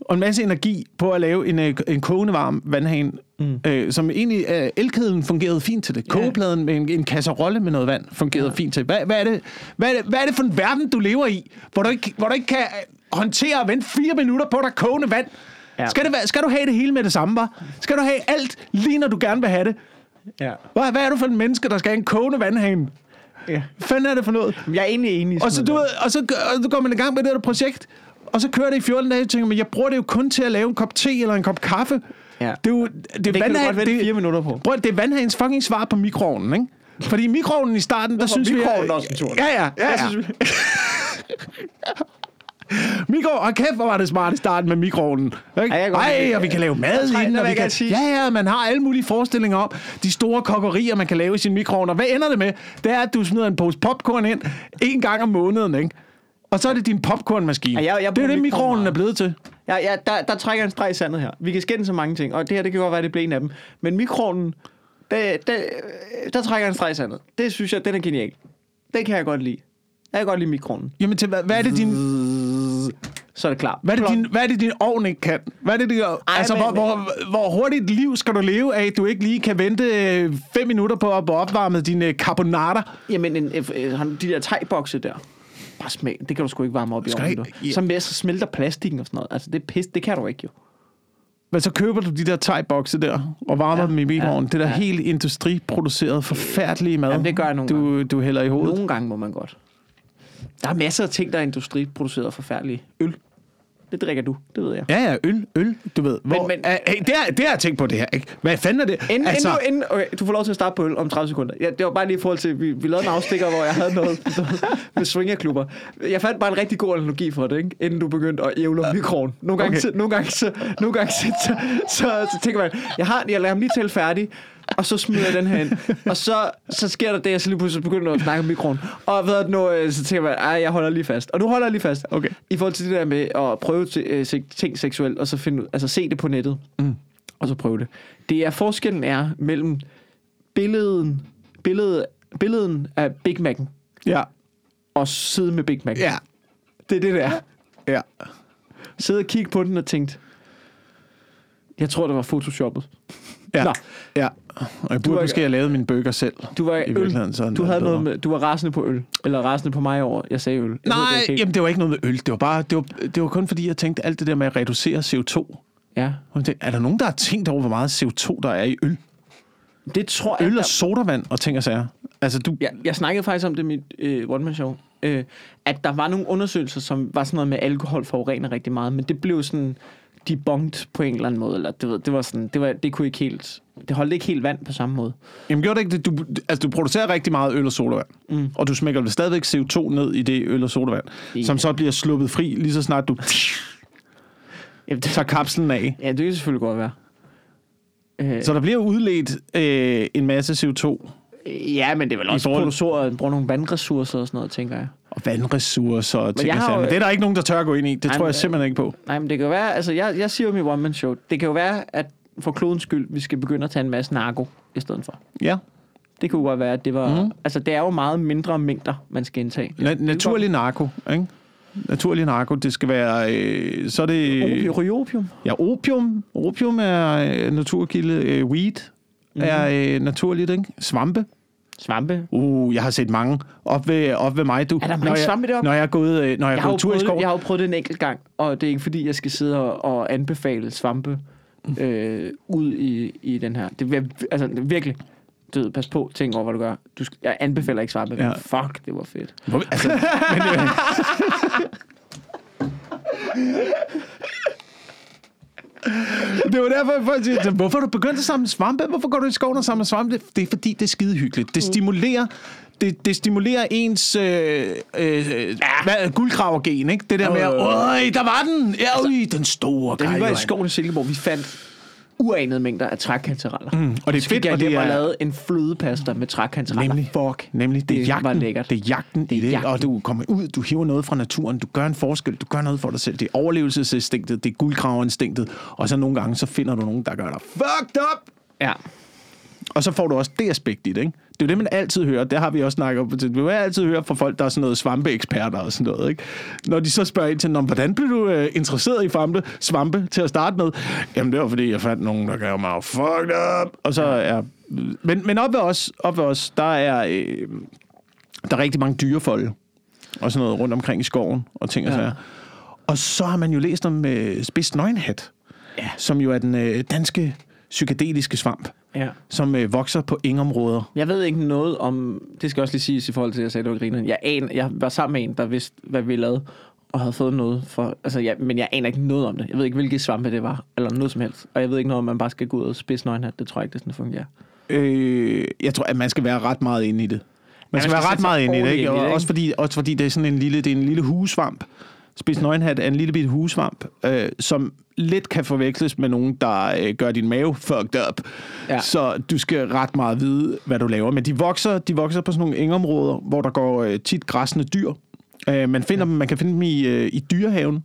og en masse energi på at lave en, øh, en kogende varm vandhane, mm. øh, som egentlig, øh, elkedlen fungerede fint til det. Kogepladen med en, en kasserolle med noget vand fungerede ja. fint til. Hvad, hvad, er det, hvad, er det, hvad er det for en verden, du lever i, hvor du ikke, hvor du ikke kan øh, håndtere at vente fire minutter på, at der er kogende vand? Ja. Skal, det, skal du have det hele med det samme, var? Skal du have alt, lige når du gerne vil have det? Ja. Hvad, hvad er du for en menneske, der skal have en kogende vandhane? ja. Fanden er det for noget? Jeg er egentlig enig. Og så, du, og, så, og så går man i gang med det her projekt, og så kører det i 14 dage, og tænker man, jeg bruger det jo kun til at lave en kop te eller en kop kaffe. Ja. Det er jo det, Det kan du godt vente det- fire minutter på. At- det er vandhagens fucking svar på mikroovnen, ikke? Fordi mikroovnen i starten, der synes vi... mikroovnen også en tur. Ja, ja. ja, ja. synes vi- Mikro, og kæft, hvor var det smart i starten med mikroovnen. Ikke? Ja, Ej, og vi kan lave mad i den, og vi kan, ja, ja, man har alle mulige forestillinger om de store kokkerier, man kan lave i sin mikroovn. Og hvad ender det med? Det er, at du smider en pose popcorn ind en gang om måneden, ikke? Og så er det din popcornmaskine. Ja, jeg- jeg det er det, mikroovnen er blevet til. Ja, ja der, der trækker en streg i sandet her. Vi kan skænde så mange ting, og det her, det kan godt være, det bliver en af dem. Men mikroovnen, der, der, der trækker en streg i sandet. Det synes jeg, den er genial. Den kan jeg godt lide. Jeg kan godt lide mikroovnen. Jamen, til, hvad, hvad, er det din, Så er det klar. hvad, er det din, hvad er det, din ovn ikke kan? Hvad er det, din, altså, men- hvor, hvor, hvor hurtigt liv skal du leve af, at du ikke lige kan vente øh, fem minutter på at få opvarmet dine carbonater? Jamen, en, øh, øh, han- de der tegbokse der. Bare smag. Det kan du sgu ikke varme op i ovnen. du. Så, med, så smelter plastikken og sådan noget. Altså, det er pis. Det kan du ikke, jo. Men så køber du de der thai-bokse der, og varmer ja, dem i mikroovnen. ja, det der ja. helt industriproducerede, forfærdelige mad, Jamen, det gør jeg nogle du, du hælder i hovedet. Nogle gange må man godt. Der er masser af ting, der er industriproduceret forfærdelige. Øl. Det drikker du, det ved jeg. Ja, ja, øl, øl, du ved. Hvor, men, men- men, hey, det, har, det har jeg tænkt på det her, ikke? Hvad fanden er det? Inden, altså, inden, du, inden, okay, du får lov til at starte på øl om 30 sekunder. Ja, det var bare lige i forhold til, vi, vi lavede en afstikker, hvor jeg havde noget med swingerklubber. Jeg fandt bare en rigtig god analogi for det, ikke? inden du begyndte at ævle om mikroen. Nogle gange, okay. så, nogle gange, så, nogle gange så, så, så, så, tænker man, jeg, har, jeg lader ham lige tælle færdig, og så smider jeg den her ind. Og så, så sker der det, jeg så lige pludselig begynder at snakke om mikroen. Og ved du, nu, øh, så tænker man, ej, jeg holder lige fast. Og nu holder jeg lige fast. Okay. I forhold til det der med at prøve øh, se- ting seksuelt, og så finde, ud- altså se det på nettet, mm. og så prøve det. Det er, forskellen er mellem billeden, billedet, billeden af Big Mac'en, Ja, og sidde med Big Mac. ja, Det er det, der. ja. Sidde og kigge på den og tænkt, jeg tror, det var photoshoppet. Ja, Nå. ja. Og jeg burde var- måske have lavet min burger selv. Du var, I virkeligheden, øl. så er den du havde bedre. noget med, du var rasende på øl. Eller rasende på mig over, jeg sagde øl. Jeg ved det Nej, ikke helt. jamen det var ikke noget med øl. Det var bare, det var, det var kun fordi, jeg tænkte alt det der med at reducere CO2. Og Ja, jeg tænkte, er der nogen, der har tænkt over, hvor meget CO2 der er i øl? det tror jeg. Øl der- og sodavand og ting og sager. Altså, du... Jeg, jeg snakkede faktisk om det i mit øh, one-man-show, øh, at der var nogle undersøgelser, som var sådan noget med, at alkohol forurener rigtig meget, men det blev sådan debunked på en eller anden måde, eller du ved, det var sådan, det, var, det kunne ikke helt, det holdt ikke helt vand på samme måde. Jamen gjorde det ikke det? Du, altså, du producerer rigtig meget øl og sodavand. Mm. Og du smækker vel stadigvæk CO2 ned i det øl og sodavand, Ja. som så bliver sluppet fri, lige så snart du Jamen, det, tager kapslen af. ja, det kan selvfølgelig godt være. Øh, Så der bliver udledt øh, en masse CO2 ja, men det er vel også produceret, bruger nogle vandressourcer og sådan noget, tænker jeg. Og vandressourcer og ting og jo- Men det er der ikke nogen, der tør at gå ind i. Det Nej, tror jeg simpelthen ikke på. Nej, men det kan jo være, altså jeg, jeg siger jo mit one-man-show, det kan jo være, at for klodens skyld, vi skal begynde at tage en masse narko i stedet for. Ja. Det kunne godt være, at det var... Mhm. Mm. Altså, det er jo meget mindre mængder, man skal indtage. Na- naturlig narko, ikke? Naturlig narko, det skal være... Øh, så er det... Opium, opium. Ja, opium. Opium er øh, naturkilde. Øh, weed Mhm. er øh, naturligt, ikke? Svampe. Svampe. Uh, jeg har set mange op ved, op ved mig. Du, Er der mange når jeg, svampe deroppe? Når jeg er gået, øh, når jeg Jeg er har, jo gået tur i prøvet, skoven. jeg har jo prøvet det en enkelt gang, og det er ikke fordi, jeg skal sidde og, og anbefale svampe øh, ud i, i den her. Det er vir- altså, virkelig. ved, pas på, tænk over, hvad du gør. Du jeg anbefaler ikke svampe, Ja. fuck, det var fedt. Hvor, altså, men, øh, det var derfor, folk siger, hvorfor du begyndt at samle svampe? Hvorfor går du i skoven og samler svampe? Det er fordi, det er skide hyggeligt. Det stimulerer, det, det stimulerer ens øh, øh, hvad, guldgravergen, ikke? Det der med, Øh. der var den! Ja, øj, den store Da vi var i skoven i Silkeborg, vi fandt uanede mængder af trækantereller. Mm, og det er så fedt, og det er- lavede en flødepasta med trækantereller. Nemlig. Fuck. Nemlig, det er Det jagten, var lækkert. det er jagten Det er er i det, jagten. og du kommer ud, du hiver noget fra naturen, du gør en forskel, du gør noget for dig selv. Det er overlevelsesinstinktet, det er guldgraverinstinktet, og så nogle gange, så finder du nogen, der gør dig fucked up! Ja. Og så får du også det aspekt i det, ikke? Det er jo det, man altid hører. Det har vi også snakket om. Vi vil altid høre fra folk, der er sådan noget svampeeksperter og sådan noget, ikke? Når de så spørger ind til, "Nå, hvordan blev du øh, interesseret i svampe, svampe til at starte med? Jamen, det var, fordi jeg fandt nogen, der gav mig fucked up. Og så er... Men, men op ved os, op ved os der er... Øh, der er rigtig mange dyrefolde og sådan noget rundt omkring i skoven og ting og Ja. sager. Og så har man jo læst om øh, spids nøgenhat, Ja. som jo er den øh, danske psykedeliske svamp ja. som øh, vokser på engområder. Jeg ved ikke noget om... Det skal også lige siges i forhold til, at jeg sagde, at det var grineren. Jeg, aner, jeg var sammen med en, der vidste, hvad vi lavede, og havde fået noget for... Altså, ja, men jeg aner ikke noget om det. Jeg ved ikke, hvilke svampe det var, eller noget som helst. Og jeg ved ikke noget om, man bare skal gå ud og spidse nøgenhat. Det tror jeg ikke, det sådan, fungerer. Øh, jeg tror, at man skal være ret meget inde i det. Man Ja, skal man være skal ret sætte meget inde i det, ikke? ind i det, Og også fordi, også fordi det er sådan en lille, det er en lille hugesvamp. Spids nøgenhat er en lille bitte hugesvamp, øh, som lidt kan forveksles med nogen, der øh, gør din mave fucked up. Ja. Så du skal ret meget vide, hvad du laver. Men de vokser, de vokser på sådan nogle engområder, hvor der går øh, tit græssende dyr. Øh, man, finder dem, man kan finde dem i, øh, i dyrehaven.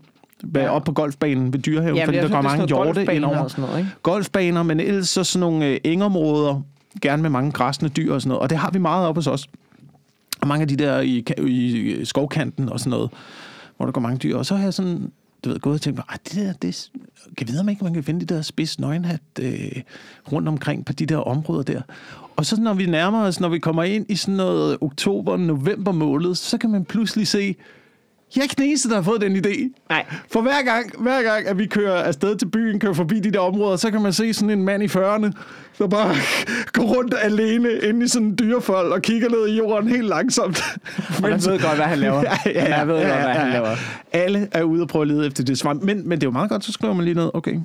Ja. Ja. Op på golfbanen ved dyrehaven, Ja, fordi der går mange hjorte indover og sådan noget, ikke? golfbaner, men ellers så sådan nogle øh, engområder, gerne med mange græsne dyr og sådan noget. Og det har vi meget op hos os. Og mange af de der i, i skovkanten og sådan noget, hvor der går mange dyr. Og så har jeg sådan, du ved, gået og tænkt, at det der, det, kan jeg vide, om ikke man kan finde de der spids nøgenhat øh, rundt omkring på de der områder der. Og så når vi nærmer os, når vi kommer ind i sådan noget oktober-november måned, så kan man pludselig se, jeg er ikke den eneste, der har fået den idé. Nej. For hver gang, hver gang, at vi kører afsted til byen, kører forbi de der områder, så kan man se sådan en mand i 40'erne, der bare går rundt alene inde i sådan en dyrefold og kigger ned i jorden helt langsomt. Og man ved godt, hvad han laver. Man ved godt, hvad han laver. Alle er ude og prøve at lede efter det svamp. Men, men det er jo meget godt, så skriver man lige ned. Okay,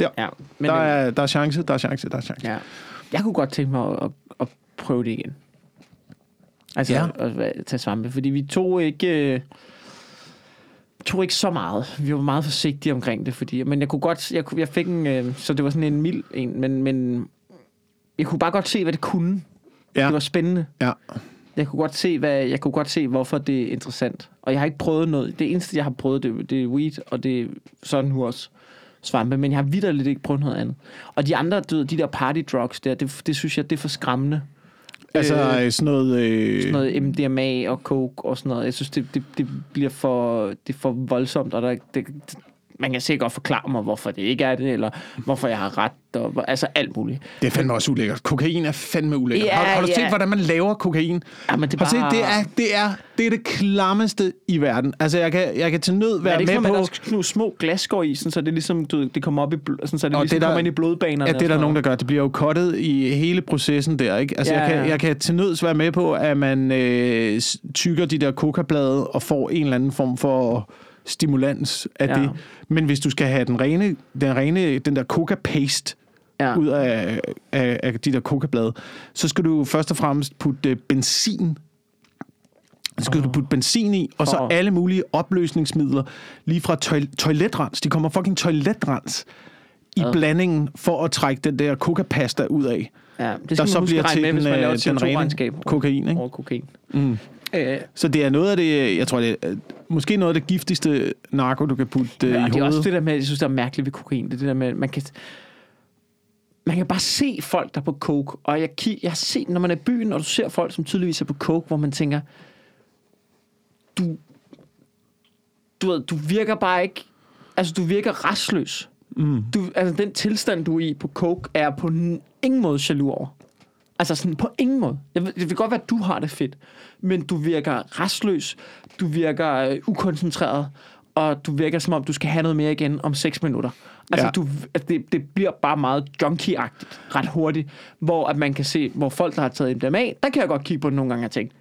der, Ja, men der, er, der er chance, der er chance, der er chance. Ja. Jeg kunne godt tænke mig at, at, at prøve det igen. Altså Ja. ja. at, at tage svampe, fordi vi tog ikke... øh, tog ikke så meget. Vi var meget forsigtige omkring det, fordi, men jeg kunne godt, jeg, kunne- jeg fik en, øh, så det var sådan en mild en, men, men jeg kunne bare godt se, hvad det kunne. Ja. Det var spændende. Ja. Jeg kunne godt se, hvad, jeg kunne godt se, hvorfor det er interessant. Og jeg har ikke prøvet noget. Det eneste, jeg har prøvet, det, det er weed, og det er sådan nu også svampe, men jeg har vidderligt ikke prøvet noget andet. Og de andre, du ved, de der party drugs der, det, det synes jeg, det er for skræmmende. Altså Øh, sådan noget... Øh, Sådan noget MDMA og coke og sådan noget. Jeg synes, det, det, det bliver for, det er for voldsomt, og der, det, man kan sikkert godt forklare mig, hvorfor det ikke er det, eller hvorfor jeg har ret, og, altså alt muligt. Det er fandme også ulækkert. Kokain er fandme ulækkert. Ja, har, har du set, ja. hvordan man laver kokain? Ja, men det er du set, bare- det er, det er, det er det klammeste i verden. Altså, jeg kan, jeg kan til nød Er være det ikke med på... at der skal nogle små glasskår i, sådan, så det ligesom, du, det kommer op i, sådan, så det Og ligesom det der- kommer ind i blodbanerne? Ja, det er der nogen, der gør. Det bliver jo kottet i hele processen der, ikke? Altså, Ja, jeg, kan, jeg kan til nøds være med på, at man øh, tykker de der kokablade og får en eller anden form for stimulans af Ja. det. Men hvis du skal have den rene, den, rene, den der coca-paste Ja. ud af, af, af de der kokablade, så skal du først og fremmest putte øh, benzin så skal du putte benzin i, og så For- alle mulige opløsningsmidler, lige fra toil- toiletrens. De kommer fucking toiletrens i Ad. blandingen for at trække den der coca-pasta ud af. Ja, det der skal så man huske bliver til med, hvis den, man laver øh, et den rene CO2-regnskab kokain, ikke? over kokain. Mm. Øh, Så det er noget af det, jeg tror, det er øh, måske noget af det giftigste narko, du kan putte øh, ja, i og det er også hovedet. det der med, jeg synes, der er mærkeligt ved kokain. Det er det der med, man kan, man kan bare se folk, der er på coke. Og jeg, jeg har set, når man er i byen, og du ser folk, som tydeligvis er på coke, hvor man tænker, du, du, ved, du virker bare ikke, altså du virker restløs. Mm. Du, altså den tilstand, du er i på coke, er på ingen måde jaloux over. Altså sådan på ingen måde. Jeg ved, det vil godt være, at du har det fedt, men du virker restløs, du virker øh, ukoncentreret, og du virker som om, du skal have noget mere igen om 6 minutter. Altså, Ja. du, altså det, det bliver bare meget junkie-agtigt ret hurtigt, hvor at man kan se, hvor folk, der har taget MDMA, der kan jeg godt kigge på det nogle gange og tænke,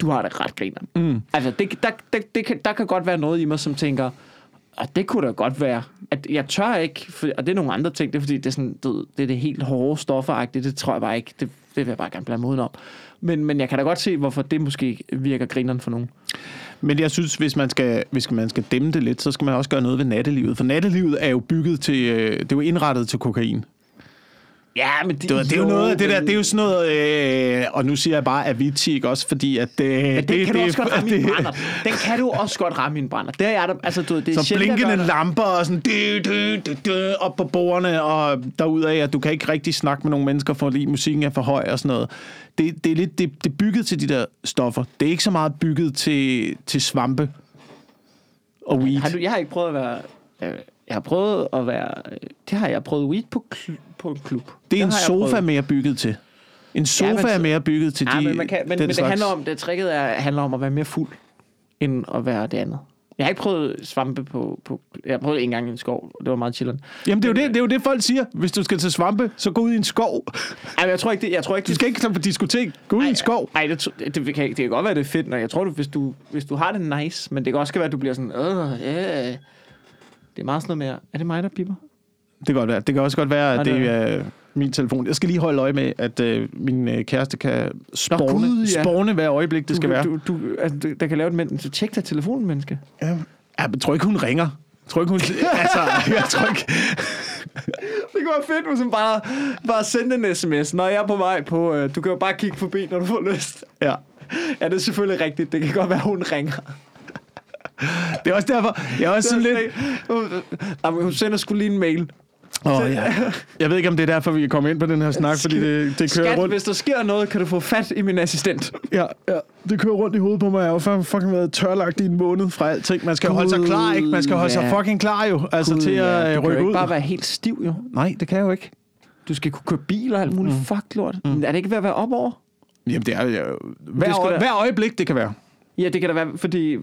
du har det ret griner. Mm. Altså, det, der, der, det kan, der kan godt være noget i mig, som tænker, og det kunne da godt være, at jeg tør ikke, for, og det er nogle andre ting, det er fordi, det er, sådan, ved, det, er det helt hårde stofferagtigt, det tror jeg bare ikke, det, det vil jeg bare gerne blande mig om. Men, men jeg kan da godt se, hvorfor det måske virker grineren for nogen. Men jeg synes, hvis man, skal, hvis man skal dæmme det lidt, så skal man også gøre noget ved nattelivet. For nattelivet er jo bygget til, øh, det er jo indrettet til kokain. Ja, men det, Det, det er jo noget af det der, det er jo sådan noget, øh, og nu siger jeg bare Avicii, ikke også, fordi at øh, det, Men den det, kan du det, også godt ramme det- brænder. Den kan du også godt ramme i en brænder. Det er der, altså du det er Så blinkende det. lamper og sådan dy, dy, dy, dy, op på bordene, og derudaf, at du kan ikke rigtig snakke med nogle mennesker, fordi musikken er for høj og sådan noget. Det, det er lidt det, det er bygget til de der stoffer. Det er ikke så meget bygget til, til svampe og weed. Har du, jeg har ikke prøvet at være... øh, Jeg har prøvet at være... øh, Det har jeg prøvet weed på, på en klub. det er en sofa mere bygget til. En sofa men er mere bygget til de, Ja, men, man kan, men, men det handler om, det tricket er, handler om at være mere fuld, end at være det andet. Jeg har ikke prøvet svampe på, på jeg har prøvet en gang i en skov, det var meget chilleren. Jamen, det er, jo det, det er jo det, folk siger. Hvis du skal til svampe, så gå ud i en skov. Ej, men jeg tror ikke, det, jeg tror ikke, Du skal ikke tage på diskotek. Gå ud i en skov. Nej, det, det, det, kan, det kan godt være, det er fedt, når jeg tror, du, hvis, du, hvis du har det nice, men det kan også være, at du bliver sådan, åh, yeah. Det er meget sådan noget mere. Er det mig, der piper? Det kan godt være. Det kan også godt være, at det er min telefon. Jeg skal lige holde øje med, at øh, min øh, kæreste kan spåne, Gud, ja. spåne hver øjeblik, det skal du, være. Du, du, altså, der kan lave et men, så tjek dig telefonen, menneske. Ja, jeg tror ikke, hun ringer. Jeg tror ikke, hun... altså, jeg tror ikke... Det kunne være fedt, hvis man bare, bare sendte en sms, når jeg er på vej på... Øh, du kan jo bare kigge forbi, når du får lyst. Ja. Ja, det er selvfølgelig rigtigt. Det kan godt være, hun ringer. Det er også derfor, jeg er også sådan lidt... Jamen, hun sender skulle lige en mail. Åh, ja. Jeg ved ikke, om det er derfor, vi kan komme ind på den her snak, fordi det, det kører Skat, rundt. hvis der sker noget, kan du få fat i min assistent. Ja, ja, det kører rundt i hovedet på mig. Jeg har jo fucking- været tørlagt i en måned fra alting. Man skal jo holde sig klar, ikke? Man skal holde sig ja. fucking klar jo, altså til at du øh, kan jo rykke ikke ud. bare være helt stiv, jo. Nej, det kan jeg jo ikke. Du skal kunne køre bil og alt muligt mm. fuck lort. Mm. Er det ikke ved at være op over? Jamen, det er jo... Hver, øje, hver øjeblik, det kan være. Ja, det kan da være, fordi...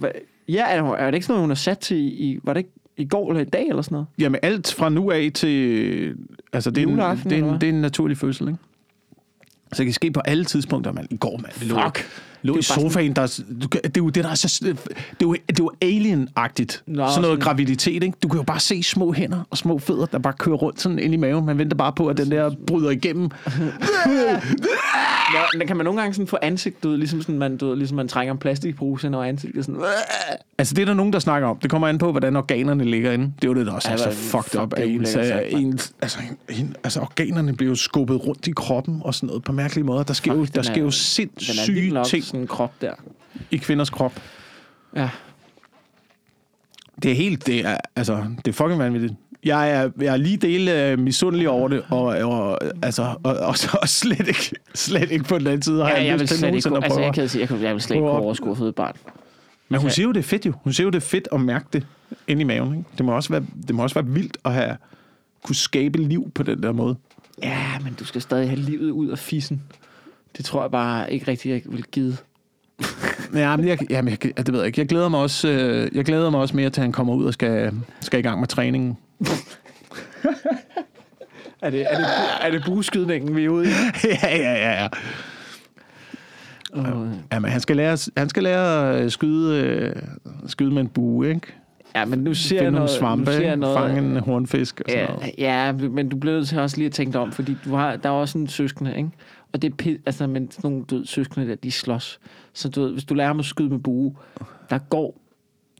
Ja, er, er det ikke sådan noget, hun har sat til i... Var det ikke i går eller i dag eller sådan noget? Jamen, alt fra nu af til... Altså, det er, en, det, er en, det er en naturlig fødsel, ikke? Så det kan ske på alle tidspunkter, mand. I går, mand. Vi lå, Fuck. lå Det i er sofaen, der... er- Du, det er jo det, der er så... Det er jo, det er jo alien-agtigt. Nå, sådan noget sådan- graviditet, ikke? Du kan jo bare se små hænder og små fødder, der bare kører rundt sådan ind i maven. Man venter bare på, at den der bryder igennem. Men kan man nogle gange sådan få ansigtet ud, ligesom, sådan, man, du, ligesom man trænger en plastikpose ind over ansigtet. Sådan, Altså, det er der nogen, der snakker om. Det kommer an på, hvordan organerne ligger inde. Det er jo det, der også Ja, er så fucked fuck, up. Af ens, altså, en, altså, organerne bliver jo skubbet rundt i kroppen og sådan noget på mærkelige måder. Der sker, jo, Fuck, der den sker er- jo er sindssyge nok, ting sådan en krop der. i kvinders krop. Ja. Det er helt, det er, altså, det er fucking vanvittigt. Jeg er, jeg er lige del uh, misundelig over det, og, og, altså, og, og, og slet, ikke, slet ikke på den anden side har Ja, jeg, jeg vil slet ikke kunne, altså, jeg kan sige, jeg, kunne, jeg vil slet ikke kunne overskue at føde barn. Men hun Altså- siger jo, det er fedt jo. Hun siger jo, det er fedt at mærke det inde i maven. Ikke? Det, må også være, det må også være vildt at have kunne skabe liv på den der måde. Ja, men du skal stadig have livet ud af fissen. Det tror jeg bare ikke rigtig, jeg vil give. Ja, men jeg, jamen, jeg, det ved jeg ikke. Jeg glæder mig også, øh, jeg glæder mig også mere til, at han kommer ud og skal, skal i gang med træningen. Er det, er det, er det bueskydningen, vi er ude i? ja, ja, ja, ja. Uh, Jamen, han skal lære, han skal lære at skyde, øh, skyde med en bue, ikke? ja, men nu ser jeg Finde nogle noget... svampe, nu ser jeg noget, fange en hornfisk og sådan Ja, noget. ja, men du bliver nødt til også lige at tænke dig om, fordi du har, der er også en søskende, ikke? Og det er altså, men sådan nogle ved, søskende der, de slås. Så du ved, hvis du lærer ham at skyde med bue, der går,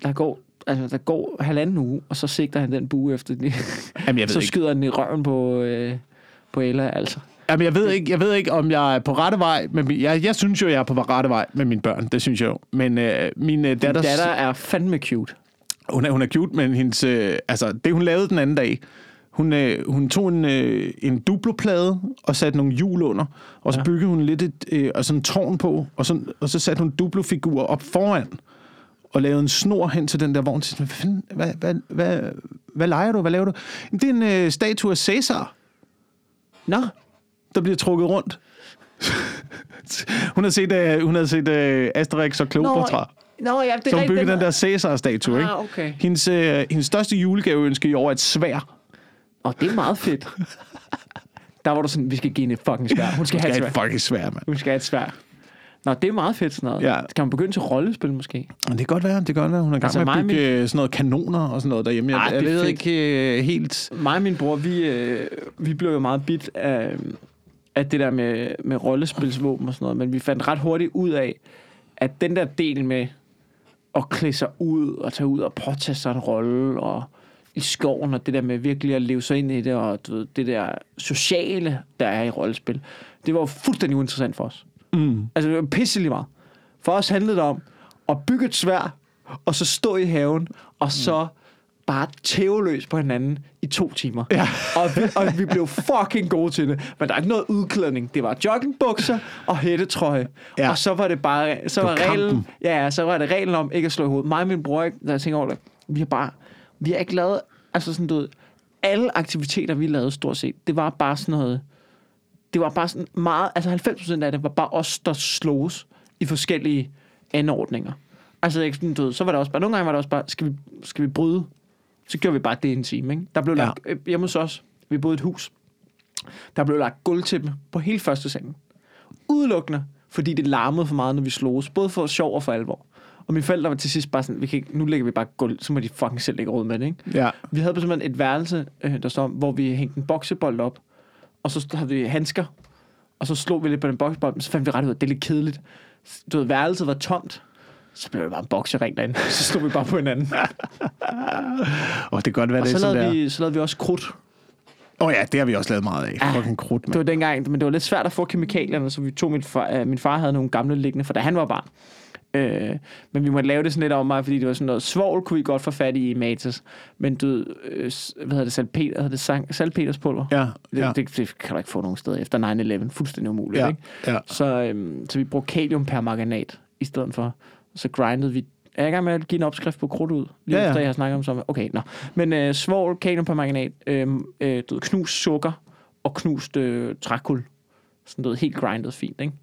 der går, altså, der går halvanden uge, og så sigter han den bue efter den. Jamen, jeg ved så ikke. skyder han den i røven på, øh, på Ella, altså. Jamen, jeg ved ikke, jeg ved ikke, om jeg er på rette vej. Med min, jeg, jeg synes jo, jeg er på rette vej med mine børn. Det synes jeg jo. Men øh, min øh, datter, datter er fandme cute. hun, er, hun er cute, men hendes, øh, altså, det, hun lavede den anden dag, hun, øh, hun tog en, øh, en duploplade og satte nogle hjul under, og så Ja. byggede hun lidt et, øh, og sådan en tårn på, og så, og så satte hun duplofigurer op foran, og lavede en snor hen til den der vogn. Hvad, fanden, hvad, hvad, hvad, hvad leger du? Hvad laver du? "Jamen, Det er en øh, statue af Cæsar, Nå, der bliver trukket rundt. hun har set, øh, hun har set øh, Asterix og Kleopatra. Nå, ja, det er Som byggede den der Cæsar-statue, ikke? Ah, okay. Hendes, øh, hendes største julegaveønske i år er et svær. Og det er meget fedt. Der var du sådan, vi skal give hende et fucking svær. Hun skal, Det have er et et svær. fucking svær, mand. Hun skal have et svær. Nå, det er meget fedt sådan noget. Ja. Skal man begynde til rollespil måske? Det kan godt være, det kan godt være. Hun er i gang Altså, med at mig og bygge sådan noget kanoner og sådan noget derhjemme. Jeg, Ej, jeg det er ved fedt. ikke øh, helt... Mig og min bror, vi, øh, vi blev jo meget bit af, af det der med, med rollespilsvåben og sådan noget, men vi fandt ret hurtigt ud af, at den der del med at klæde sig ud og tage ud og påtage sig en rolle og i skoven og det der med virkelig at leve sig ind i det og du ved, det der sociale, der er i rollespil, det var jo fuldstændig uinteressant for os. Mm. Altså, det var pisselig meget. For os handlede det om at bygge et svær, og så stå i haven, og så bare tæveløs på hinanden i to timer. Ja. Og, vi, og vi blev fucking gode til det. Men der er ikke noget udklædning. Det var joggingbukser og hættetrøje. Ja. Og så var det bare... Så Det var var reglen, ja, så var det reglen om ikke at slå i hovedet. Mig og min bror, da jeg tænker over det, vi har bare... Vi har ikke lavet... Altså sådan, du ved, alle aktiviteter, vi lavede stort set, det var bare sådan noget det var bare sådan meget, altså 90% af det var bare os, der sloges i forskellige anordninger. Altså, ikke sådan, du ved, så var det også bare, nogle gange var det også bare, skal vi, skal vi bryde? Så gjorde vi bare det i en time, ikke? Der blev Ja. lagt, øh, hjemme hos os, vi boede et hus, der blev lagt gulvtæppe på hele første sengen. Udelukkende, fordi det larmede for meget, når vi sloges, både for sjov og for alvor. Og mine forældre var til sidst bare sådan, vi kan ikke, nu lægger vi bare gulv, så må de fucking selv ikke råd med det, ikke? Ja. Vi havde simpelthen et værelse, øh, der står, hvor vi hængte en boksebold op, og så havde vi handsker, og så slog vi lidt på den boksebold, men så fandt vi ret ud af, at det er lidt kedeligt. Du ved, værelset var tomt, så blev det bare en boksering derinde. Så stod vi bare på hinanden. Og det kan godt være, og det så sådan lavede, der. vi, så lavede vi også krudt. Åh oh, ja, det har vi også lavet meget af. Ah, Fucking krudt, Det mand. var dengang, men det var lidt svært at få kemikalierne, så vi tog min far, øh, min far havde nogle gamle liggende, for da han var barn. Øh, men vi måtte lave det sådan lidt om mig, fordi det var sådan noget svovl, kunne vi godt få fat i i Matas. Men du, øh, hvad hedder det, salpeter, hedder det sang, salpeterspulver? Ja, Det, ja, det, det, kan du ikke få nogen steder efter 9-11. Fuldstændig umuligt, ja, ikke? ja. Så, øhm, så vi brugte kaliumpermanganat i stedet for. Så grindede vi... Er jeg i gang med at give en opskrift på krudt ud? Lige Ja, ja. efter jeg har snakket om så. Okay, nå. Men øh, svovl, kaliumpermanganat, øh, øh, ved, knust sukker og knust øh, trækul. Sådan noget helt grindet fint, ikke?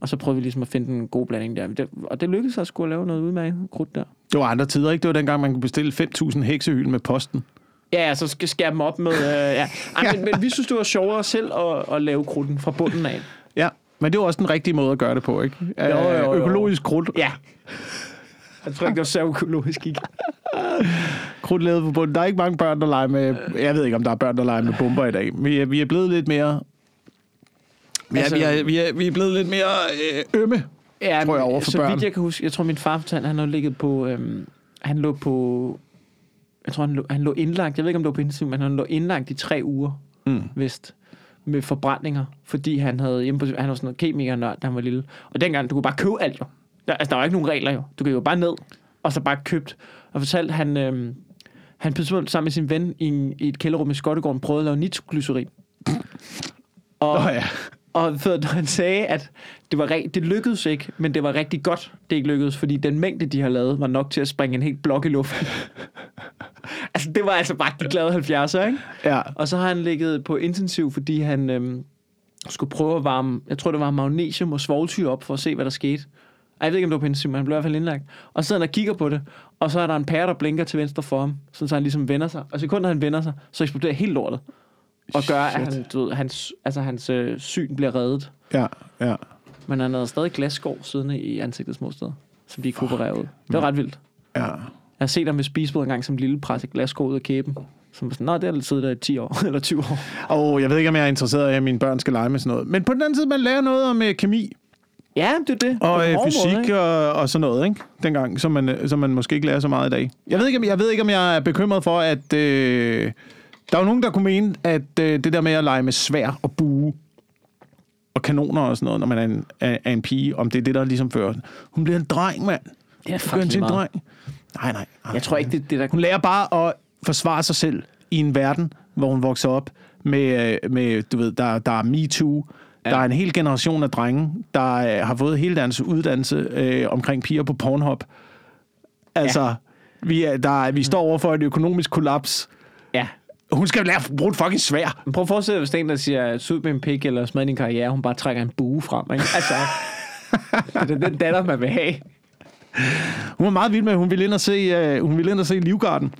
Og så prøvede vi ligesom at finde en god blanding der. Og det lykkedes at lave noget udmærket krudt der. Det var andre tider, ikke? Det var dengang, man kunne bestille 5.000 heksehyl med posten. Ja, så skal skære dem op med... Øh, ja. Ej, men, men vi synes, det var sjovere selv at, at lave krudten fra bunden af. Ja, men det var også den rigtige måde at gøre det på, ikke? Jo, jo, jo. Øh, Økologisk krudt. Ja. Jeg tror ikke, det var så økologisk, ikke? Krudt lavet på bunden. Der er ikke mange børn, der leger med... Jeg ved ikke, om der er børn, der leger med bomber i dag. Vi er, vi er blevet lidt mere... Vi er, Altså- vi er, vi er, vi er blevet lidt mere øh, ømme. Ja, Tror jeg, over for så børn. vidt jeg kan huske, jeg tror min far fortalte, han har ligget på, øhm, han lå på, jeg tror han lå, han lå indlagt, jeg ved ikke om det var på intensiv, men han lå indlagt i tre uger, Mm. vist, med forbrændinger, fordi han havde hjemme på, han var sådan noget kemikernørd, da han var lille. Og dengang, du kunne bare købe alt jo. Der, altså, der var ikke nogen regler jo. Du kan jo bare ned, og så bare købt. Og fortalte, han, øhm, han tidspunkt sammen med sin ven i, en, i et kælderrum i Skottegården prøvede at lave nitroglycerin. Og, Nå ja. Og for, han sagde, at det, var, re- det lykkedes ikke, men det var rigtig godt, det ikke lykkedes, fordi den mængde, de har lavet, var nok til at springe en helt blok i luften. altså, det var altså bare de glade 70'er, ikke? Ja. Og så har han ligget på intensiv, fordi han øhm, skulle prøve at varme, jeg tror, det var magnesium og svovlsyre op, for at se, hvad der skete. Ej, Jeg ved ikke, om det var på intensiv, men han blev i hvert fald indlagt. Og så sidder han og kigger på det, og så er der en pære, der blinker til venstre for ham, sådan så han ligesom vender sig. Og sekunder han vender sig, så eksploderer helt lortet. Og gør, at Shit. han, du ved, hans, altså, hans øh, syn bliver reddet. Ja, ja. Men han havde stadig glasskår siddende i ansigtets små steder, som de kunne operere ud. Det var ret vildt. ja. Jeg har set ham ved spisebordet en gang som lille presse glasskår ud af kæben. Som sådan, nå, det har siddet der i 10 år, eller 20 år. Og jeg ved ikke, om jeg er interesseret i, at mine børn skal lege med sådan noget. Men på den anden side, man lærer noget om øh, kemi Ja, det er det. Og øh, fysik måde, og, og sådan noget, ikke? Dengang, som man, øh, som man måske ikke lærer så meget i dag. Jeg ved ikke, om jeg, ved ikke, om jeg er bekymret for, at... Øh, der er jo nogen, der kunne mene, at øh, det der med at lege med svær og bue og kanoner og sådan noget, når man er en, er, er en pige, om det er det, der ligesom fører. Hun bliver en dreng, mand. Ja, Hun fuck bliver en meget. dreng. Nej, nej. nej. Jeg tror ikke, det det, der... Hun lærer bare at forsvare sig selv i en verden, hvor hun vokser op med, øh, med du ved, der, der er MeToo, ja. der er en hel generation af drenge, der øh, har fået hele deres uddannelse øh, omkring piger på Pornhub. Altså, ja. vi, er, der, er- vi står over for et økonomisk kollaps. Hun skal lære at bruge et fucking svær. Prøv at forestille dig, hvis en, der siger, syd med en pik eller smad din karriere, hun bare trækker en bue frem, ikke? Altså, det er den datter, man vil have. Hun var meget vild med, hun ville ind og se, uh, hun ville ind og se Livgarden.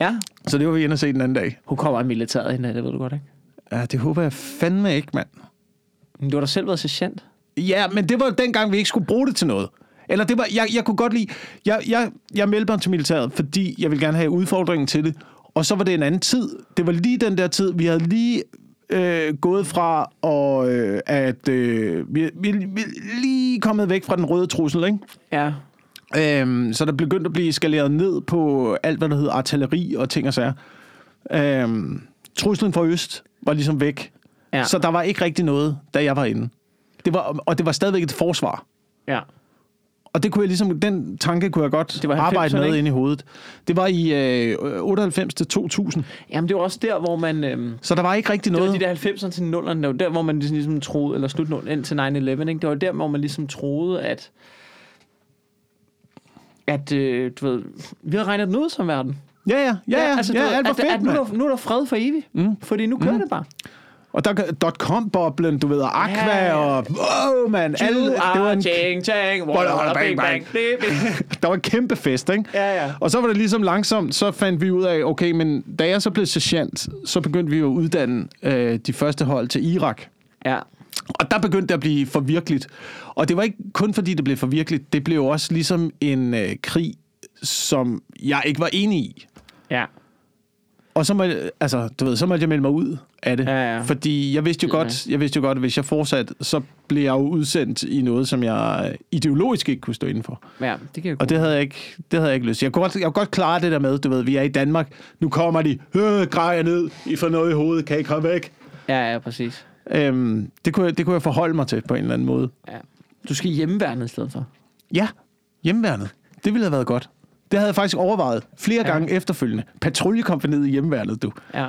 Ja. Så det var vi ind og se den anden dag. Hun kommer i militæret hende, det ved du godt, ikke? Ja, det håber jeg fandme ikke, mand. Men du har da selv været sergeant. Ja, men det var dengang, vi ikke skulle bruge det til noget. Eller det var, jeg, jeg kunne godt lide, jeg, jeg, jeg meldte mig til militæret, fordi jeg ville gerne have udfordringen til det. Og så var det en anden tid. Det var lige den der tid, vi havde lige øh, gået fra, og, øh, at øh, vi, vi, vi lige kommet væk fra den røde trussel, ikke? Ja. Øhm, så der begyndte at blive skaleret ned på alt, hvad der hedder artilleri og ting og sager. Øhm, truslen fra øst var ligesom væk. Ja. Så der var ikke rigtig noget, da jeg var inde. Det var, og det var stadigvæk et forsvar. Ja. Og det kunne jeg ligesom, den tanke kunne jeg godt Det var arbejde 90'erne, med ikke? ind i hovedet. Det var i øh, 98 til 2000. Jamen, det var også der, hvor man... Øhm, Så der var ikke rigtig det var noget. de der 90'erne til 0'erne, det var der, hvor man ligesom, ligesom troede, eller slut 0 ind til 9-11, ikke? Det var der, hvor man ligesom troede, at at, øh, du ved, vi havde regnet den ud som verden. Ja, ja, ja, ja, altså, ja, ved, alt at, fedt, at nu, mand. er der, nu er der fred for evigt. Mm. Fordi nu kører mm. det bare. Og der dot-com-boblen, du ved, og Aqua, Ja, ja. og wow, mand. Alle, det var en, chang, chang, walla, bang, bang. der var en kæmpe fest, ikke? Ja, ja. Og så var det ligesom langsomt, så fandt vi ud af, okay, men da jeg så blev sergeant, så begyndte vi jo at uddanne øh, de første hold til Irak. Ja. Og der begyndte det at blive for virkeligt. Og det var ikke kun fordi, det blev for virkeligt. Det blev også ligesom en øh, krig, som jeg ikke var enig i. Ja. Og så, må, altså, du ved, så måtte jeg melde mig ud af det. Ja, ja. Fordi jeg vidste, jo er godt, jeg vidste jo godt, at hvis jeg fortsat, så blev jeg jo udsendt i noget, som jeg ideologisk ikke kunne stå indenfor. Ja, det kan jeg Og det havde jeg ikke, det havde jeg ikke lyst til. Jeg kunne, godt, jeg kunne godt klare det der med, du ved, vi er i Danmark, nu kommer de, øh, grej jer ned, I får noget i hovedet, kan I komme væk? Ja, ja, præcis. Øhm, det, kunne, jeg- det kunne jeg forholde mig til på en eller anden måde. Ja. Du skal i hjemmeværnet i stedet for. Ja, hjemmeværnet. Det ville have været godt. Det havde jeg faktisk overvejet flere Ja. gange efterfølgende. Patruljekompaniet i hjemmeværnet, du. Ja.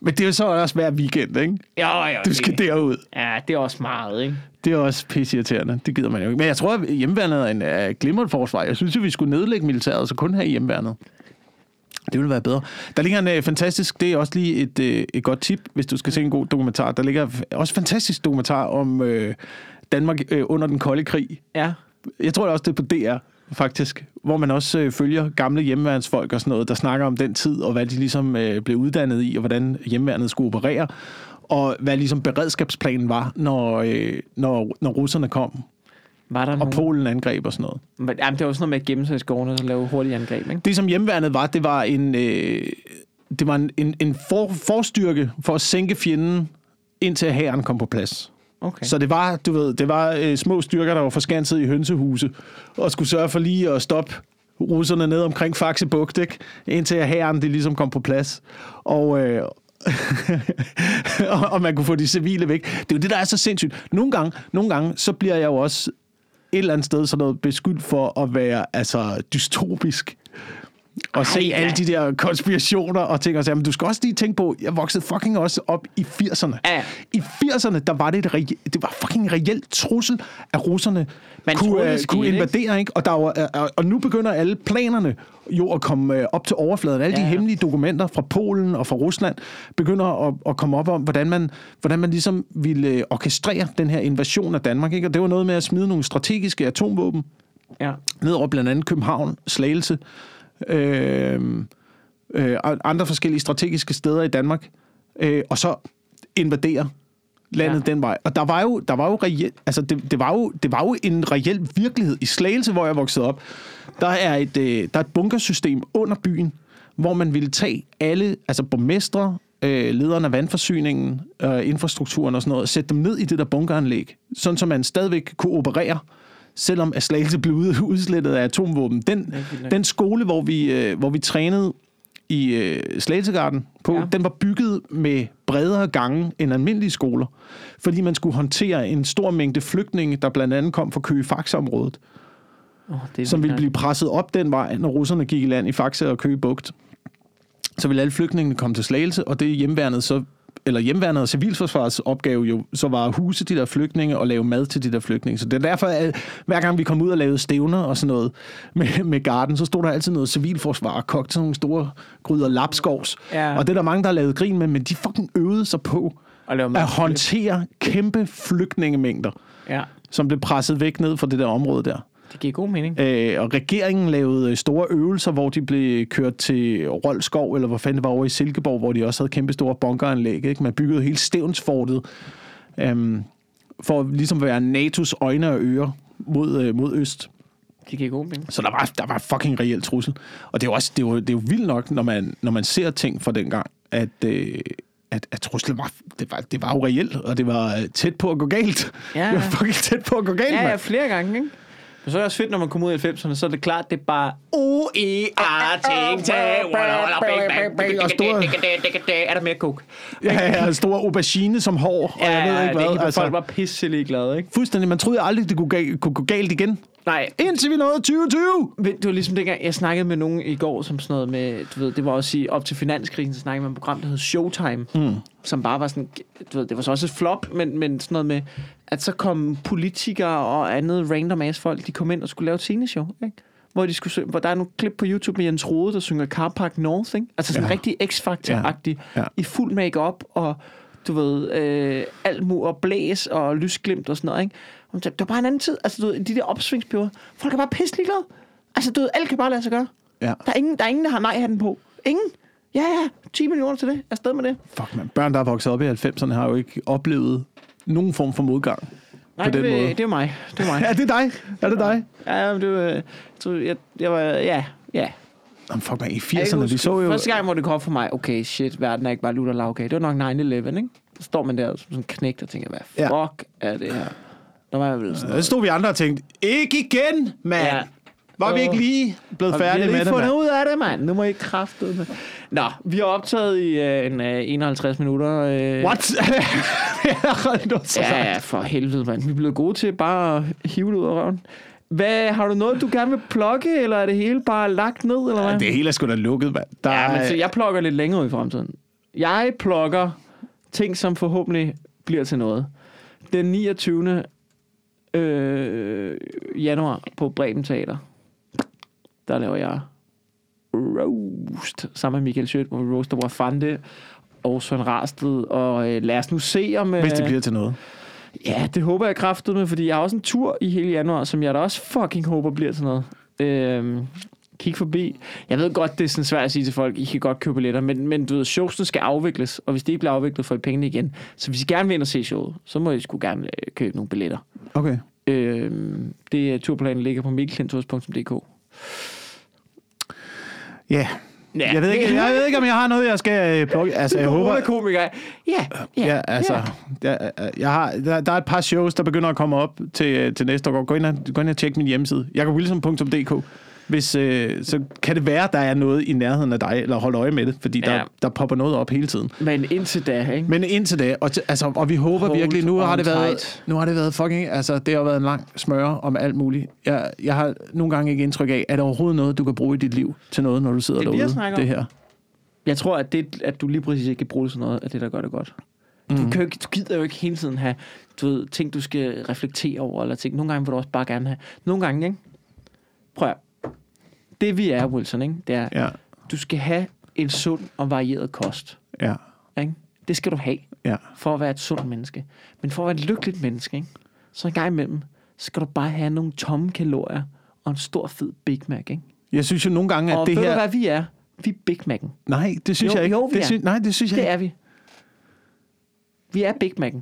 Men det er jo så også hver weekend, ikke? Ja, ja. Du skal derud. Ja, det er også meget, ikke? Det er også pisseirriterende. Det gider man jo ikke. Men jeg tror, at hjemmeværnet er en uh, glimrende forsvar. Jeg synes, at vi skulle nedlægge militæret, så kun have hjemmeværnet. Det ville være bedre. Der ligger en uh, fantastisk, det er også lige et, uh, et godt tip, hvis du skal se en god dokumentar. Der ligger også fantastisk dokumentar om uh, Danmark uh, under den kolde krig. Ja. Jeg tror også, det er på DR, faktisk. Hvor man også øh, følger gamle hjemmeværnsfolk og sådan noget, der snakker om den tid, og hvad de ligesom øh, blev uddannet i, og hvordan hjemmeværnet skulle operere. Og hvad ligesom beredskabsplanen var, når, øh, når, når russerne kom, Var der og nogen? Polen angreb og sådan noget. Men, jamen, det var sådan noget med at gemme sig i skovene og så lave hurtige angreb, ikke? Det, som hjemmeværnet var, det var en, øh, det var en, en, en for, forstyrke for at sænke fjenden, indtil hæren kom på plads. Okay. Så det var, du ved, det var øh, små styrker, der var forskanset i hønsehuse, og skulle sørge for lige at stoppe russerne ned omkring Faxe Bugt, ikke? indtil herren det ligesom kom på plads. Og, øh, og, og man kunne få de civile væk. Det er jo det, der er så sindssygt. Nogle gange, nogle gange så bliver jeg jo også et eller andet sted sådan noget beskyldt for at være altså dystopisk. Og se Ej, alle ja. de der konspirationer og ting og sager. Men du skal også lige tænke på, jeg voksede fucking også op i 80'erne. Ja. I 80'erne, der var det et reelt, det var fucking en reelt trussel, at russerne Man kunne, troede, skete, kunne invadere, ikke? Og, der var, øh, og nu begynder alle planerne jo at komme øh, op til overfladen. Alle Ja, de hemmelige dokumenter fra Polen og fra Rusland begynder at, at komme op om, hvordan man, hvordan man ligesom ville orkestrere den her invasion af Danmark. Ikke? Og det var noget med at smide nogle strategiske atomvåben Ja. ned over blandt andet København, Slagelse, øh, øh, andre forskellige strategiske steder i Danmark, øh, og så invadere landet ja. den vej. Og der var jo, der var jo reelt, altså det, det, var jo, det var jo en reel virkelighed. I Slagelse, hvor jeg voksede op, der er et, øh, der er et bunkersystem under byen, hvor man ville tage alle, altså borgmestre, øh, lederen af vandforsyningen, øh, infrastrukturen og sådan noget, og sætte dem ned i det der bunkeranlæg, sådan så man stadigvæk kunne operere, selvom at Slagelse blev ud- udslettet af atomvåben. Den, den skole, hvor vi, øh, hvor vi trænede i øh, Slagelsegarden på, Ja. den var bygget med bredere gange end almindelige skoler, fordi man skulle håndtere en stor mængde flygtninge, der blandt andet kom fra Køge Faxe-området, Oh, det som ville blive presset op den vej, når russerne gik i land i Faxe og Køge Bugt. Så ville alle flygtningene komme til Slagelse, og det hjemværnet så eller hjemværnet og civilforsvarets opgave jo, så var at huse de der flygtninge og lave mad til de der flygtninge. Så det er derfor, at hver gang vi kom ud og lavede stævner og sådan noget med, med garden, så stod der altid noget civilforsvar og kogte sådan nogle store gryder lapskovs. Ja. Og det er der mange, der har lavet grin med, men de fucking øvede sig på at håndtere kæmpe flygtningemængder Ja. som blev presset væk ned fra det der område der. Det giver god mening. Øh, og regeringen lavede øh, store øvelser, hvor de blev kørt til Rolskov, eller hvor fanden det var over i Silkeborg, hvor de også havde kæmpe store bunkeranlæg. Ikke? Man byggede hele Stævnsfortet øhm, for ligesom at være NATO's øjne og ører mod, øh, mod øst. Det giver god mening. Så der var, der var fucking reelt trussel. Og det er jo, også, det er jo, det er jo vildt nok, når man, når man ser ting fra den gang, at, øh, at, at truslen var, det var, det var jo reelt, og det var øh, tæt på at gå galt. Ja. Det var fucking tæt på at gå galt, Ja, ja, flere gange, ikke? Men så er det også fedt, når man kommer ud i 90'erne, så er det klart, det er bare u e a ting tag Og store- Er der mere coke? Ja, ja, store aubergine som hår, og jeg ved ikke hvad. Altså, folk var pisselig glade, ikke? fuldstændig, man troede aldrig, det kunne, kunne gå galt igen. Nej, Indtil vi nåede 2020. Men Det var ligesom dengang, jeg snakkede med nogen i går, som sådan noget med, du ved, det var også i, op til finanskrisen, så snakkede man om et program, der hed Showtime, mm. Som bare var sådan, du ved, det var så også et flop, men, men sådan noget med, at så kom politikere og andet random ass folk, de kom ind og skulle lave et sceneshow, ikke? Hvor, de skulle, hvor der er nogle klip på YouTube med Jens Rode, der synger Car Park North, ikke? Altså sådan Ja. rigtig X-Factor-agtig, Ja. ja. Ja. i fuld makeup og du ved, øh, alt mur og blæs og lysglimt og sådan noget, ikke? Og Det var bare en anden tid. Altså, du ved, de der opsvingsperioder. Folk er bare pisselig glade. Altså, du ved, alt kan bare lade sig gøre. Ja. Der er ingen, der, er ingen, der har nej-hatten på. Ingen. Ja, ja, 10 millioner til det. Afsted med det. Fuck, man. Børn, der er vokset op i 90'erne, har jo ikke oplevet nogen form for modgang. Nej, på den det, måde. det er mig. Det er mig. Ja, det er dig. Er det dig? ja, men det var, jeg, tror, jeg, jeg var, ja, ja. Jamen, fuck, man. I Jeg kan 80'erne, vi så jo... Første gang, hvor det kom op for mig, okay, shit, verden er ikke bare lutter lavkage. Det var nok 9-11, ikke? Så står man der som sådan knægt og tænker, hvad Ja. fuck er det her? Der var jeg vel sådan Der stod vi andre og tænkte, ikke igen, mand. Ja. Var vi ikke lige blevet Og færdige lige med det, fundet ud af det, mand. Nu må I kræfte med. Nå, vi har optaget i øh, en, øh, 51 minutter. Øh, What? Ja, ja, for helvede, mand. Vi er blevet gode til bare at hive det ud af røven. Hvad, har du noget, du gerne vil plukke, eller er det hele bare lagt ned, eller hvad? Ja, det hele er sgu da lukket, mand. Der Ja, men så jeg plukker lidt længere ud i fremtiden. Jeg plukker ting, som forhåbentlig bliver til noget. Den 29. Øh, januar på Bremen Teater, der laver jeg roast sammen med Michael Schødt, hvor vi roaster Brafante og Søren Rasted, og øh, lad os nu se om... Øh, Hvis det bliver til noget. Ja, det håber jeg kraftet med, fordi jeg har også en tur i hele januar, som jeg da også fucking håber bliver til noget. Øhm, kig forbi. Jeg ved godt, det er sådan svært at sige til folk, I kan godt købe billetter, men, men du ved, showsene skal afvikles, og hvis de ikke bliver afviklet, får I pengene igen. Så hvis I gerne vil ind og se showet, så må I sgu gerne øh, købe nogle billetter. Okay. Øhm, det turplanen ligger på mikkelklintos.dk. Ja. Ja, Jeg ved, ikke, jeg ved ikke, om jeg har noget, jeg skal øh, plukke. Altså, jeg håber... komiker. Ja, ja, Ja, altså, ja. jeg, jeg har, der, der er et par shows, der begynder at komme op til, til næste år. Gå ind, og, gå ind og tjek min hjemmeside. jakobwilson.dk Hvis, øh, så kan det være, der er noget i nærheden af dig, eller hold øje med det, fordi der, Ja. der popper noget op hele tiden. Men indtil da, ikke? Men indtil da, og, til, altså, og vi håber Hold virkelig, nu har det været, tight. nu har det været fucking, altså det har været en lang smøre om alt muligt. Jeg, jeg har nogle gange ikke indtryk af, er der overhovedet noget, du kan bruge i dit liv til noget, når du sidder Det er derude? det her. Jeg tror, at det, at du lige præcis ikke kan bruge sådan noget, er det, der gør det godt. Du, Mhm. kan jo ikke, du gider jo ikke hele tiden have du ved, ting, du skal reflektere over, eller ting. Nogle gange vil du også bare gerne have... Nogle gange, ikke? Prøv at, Det vi er, Wilson, ikke? det er, Ja, du skal have en sund og varieret kost. ja, Ikke? Det skal du have, ja. for at være et sundt menneske. Men for at være et lykkeligt menneske, ikke? så en gang imellem, så skal du bare have nogle tomme kalorier og en stor fed Big Mac. Ikke? Jeg synes jo nogle gange, at og det ved her... du, hvad vi er? Vi er Big Mac'en. Nej, det synes Jo, jeg ikke. jo, vi det er. synes, nej, det synes jeg Det ikke. er vi. Vi er Big Mac'en.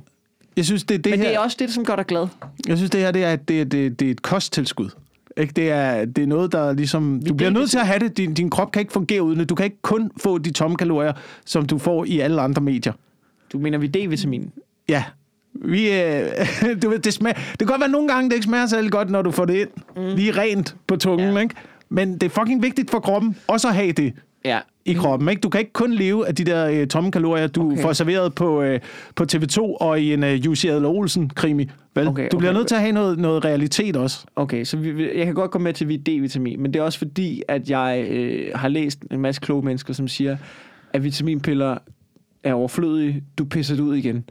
Jeg synes, det, det Men her, det er også det, som gør dig glad. jeg synes, det her det er, et- det, er- det, det er et kosttilskud. Ikke? Det, er, det er noget, der ligesom... Du bliver nødt til at have det. Din, din krop kan ikke fungere uden det. Du kan ikke kun få de tomme kalorier, som du får i alle andre medier. Du mener, vi D-vitamin. Ja. Vi, øh, du ved, det, smager, det kan godt være, nogle gange det ikke smager særlig godt, når du får det ind. Mm. Lige rent på tungen, ja. ikke? Men det er fucking vigtigt for kroppen også at have det Ja. i kroppen. Ikke? Du kan ikke kun leve af de der øh, tomme kalorier, du okay. Får serveret på, øh, på TV2 og i en øh, Jussi Adler Olsen-krimi. Vel? Okay, du bliver nødt til at have noget, noget realitet også. Okay, så vi, jeg kan godt komme med til, at vi D-vitamin, men det er også fordi, at jeg øh, har læst en masse kloge mennesker, som siger, at vitaminpiller er overflødige, du pisser det ud igen.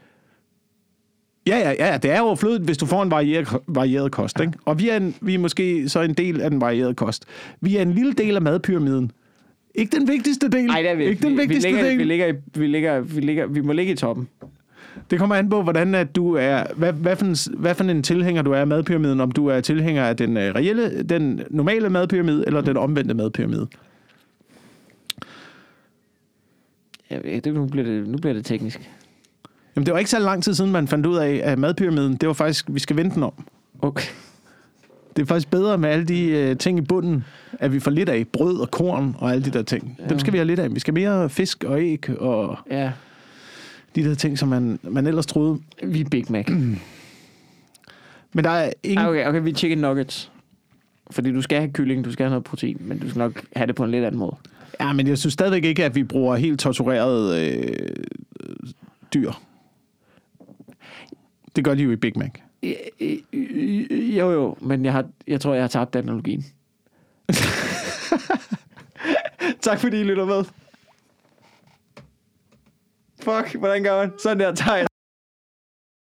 Ja, ja, ja, det er overflødigt, hvis du får en varieret, varieret kost. Ikke? Og vi er, en, vi er måske så en del af den varierede kost. Vi er en lille del af madpyramiden. Ikke den vigtigste del. Nej, det er vi ikke. den vi, vigtigste vi, ligger, del. vi, ligger, i- vi, ligger, vi, ligger, vi må ligge i toppen. Det kommer an på, hvordan at du er, hvad, hvad, for en, hvad for en tilhænger du er af madpyramiden, om du er tilhænger af den øh, reelle, den normale madpyramide, eller den omvendte madpyramide. Ja, det, nu, bliver det, nu bliver det teknisk. Jamen, det var ikke så lang tid siden, man fandt ud af, at madpyramiden, det var faktisk, vi skal vente den om. Okay. Det er faktisk bedre med alle de øh, ting i bunden, at vi får lidt af brød og korn og alle de der ting. Dem skal vi have lidt af. Vi skal mere fisk og æg og Ja, de der ting, som man, man ellers troede. vi er Big Mac. Men der er ingen... Ah, okay, okay, vi er chicken nuggets. Fordi du skal have kylling, du skal have noget protein, men du skal nok have det på en lidt anden måde. Ja, men jeg synes stadigvæk ikke, at vi bruger helt torturerede øh, dyr. Det gør de jo i Big Mac. Jo, jo, men jeg, har, jeg tror, jeg har tabt analogien. tak fordi I lytter med. Fuck, hvordan gør man? Sådan der tager jeg.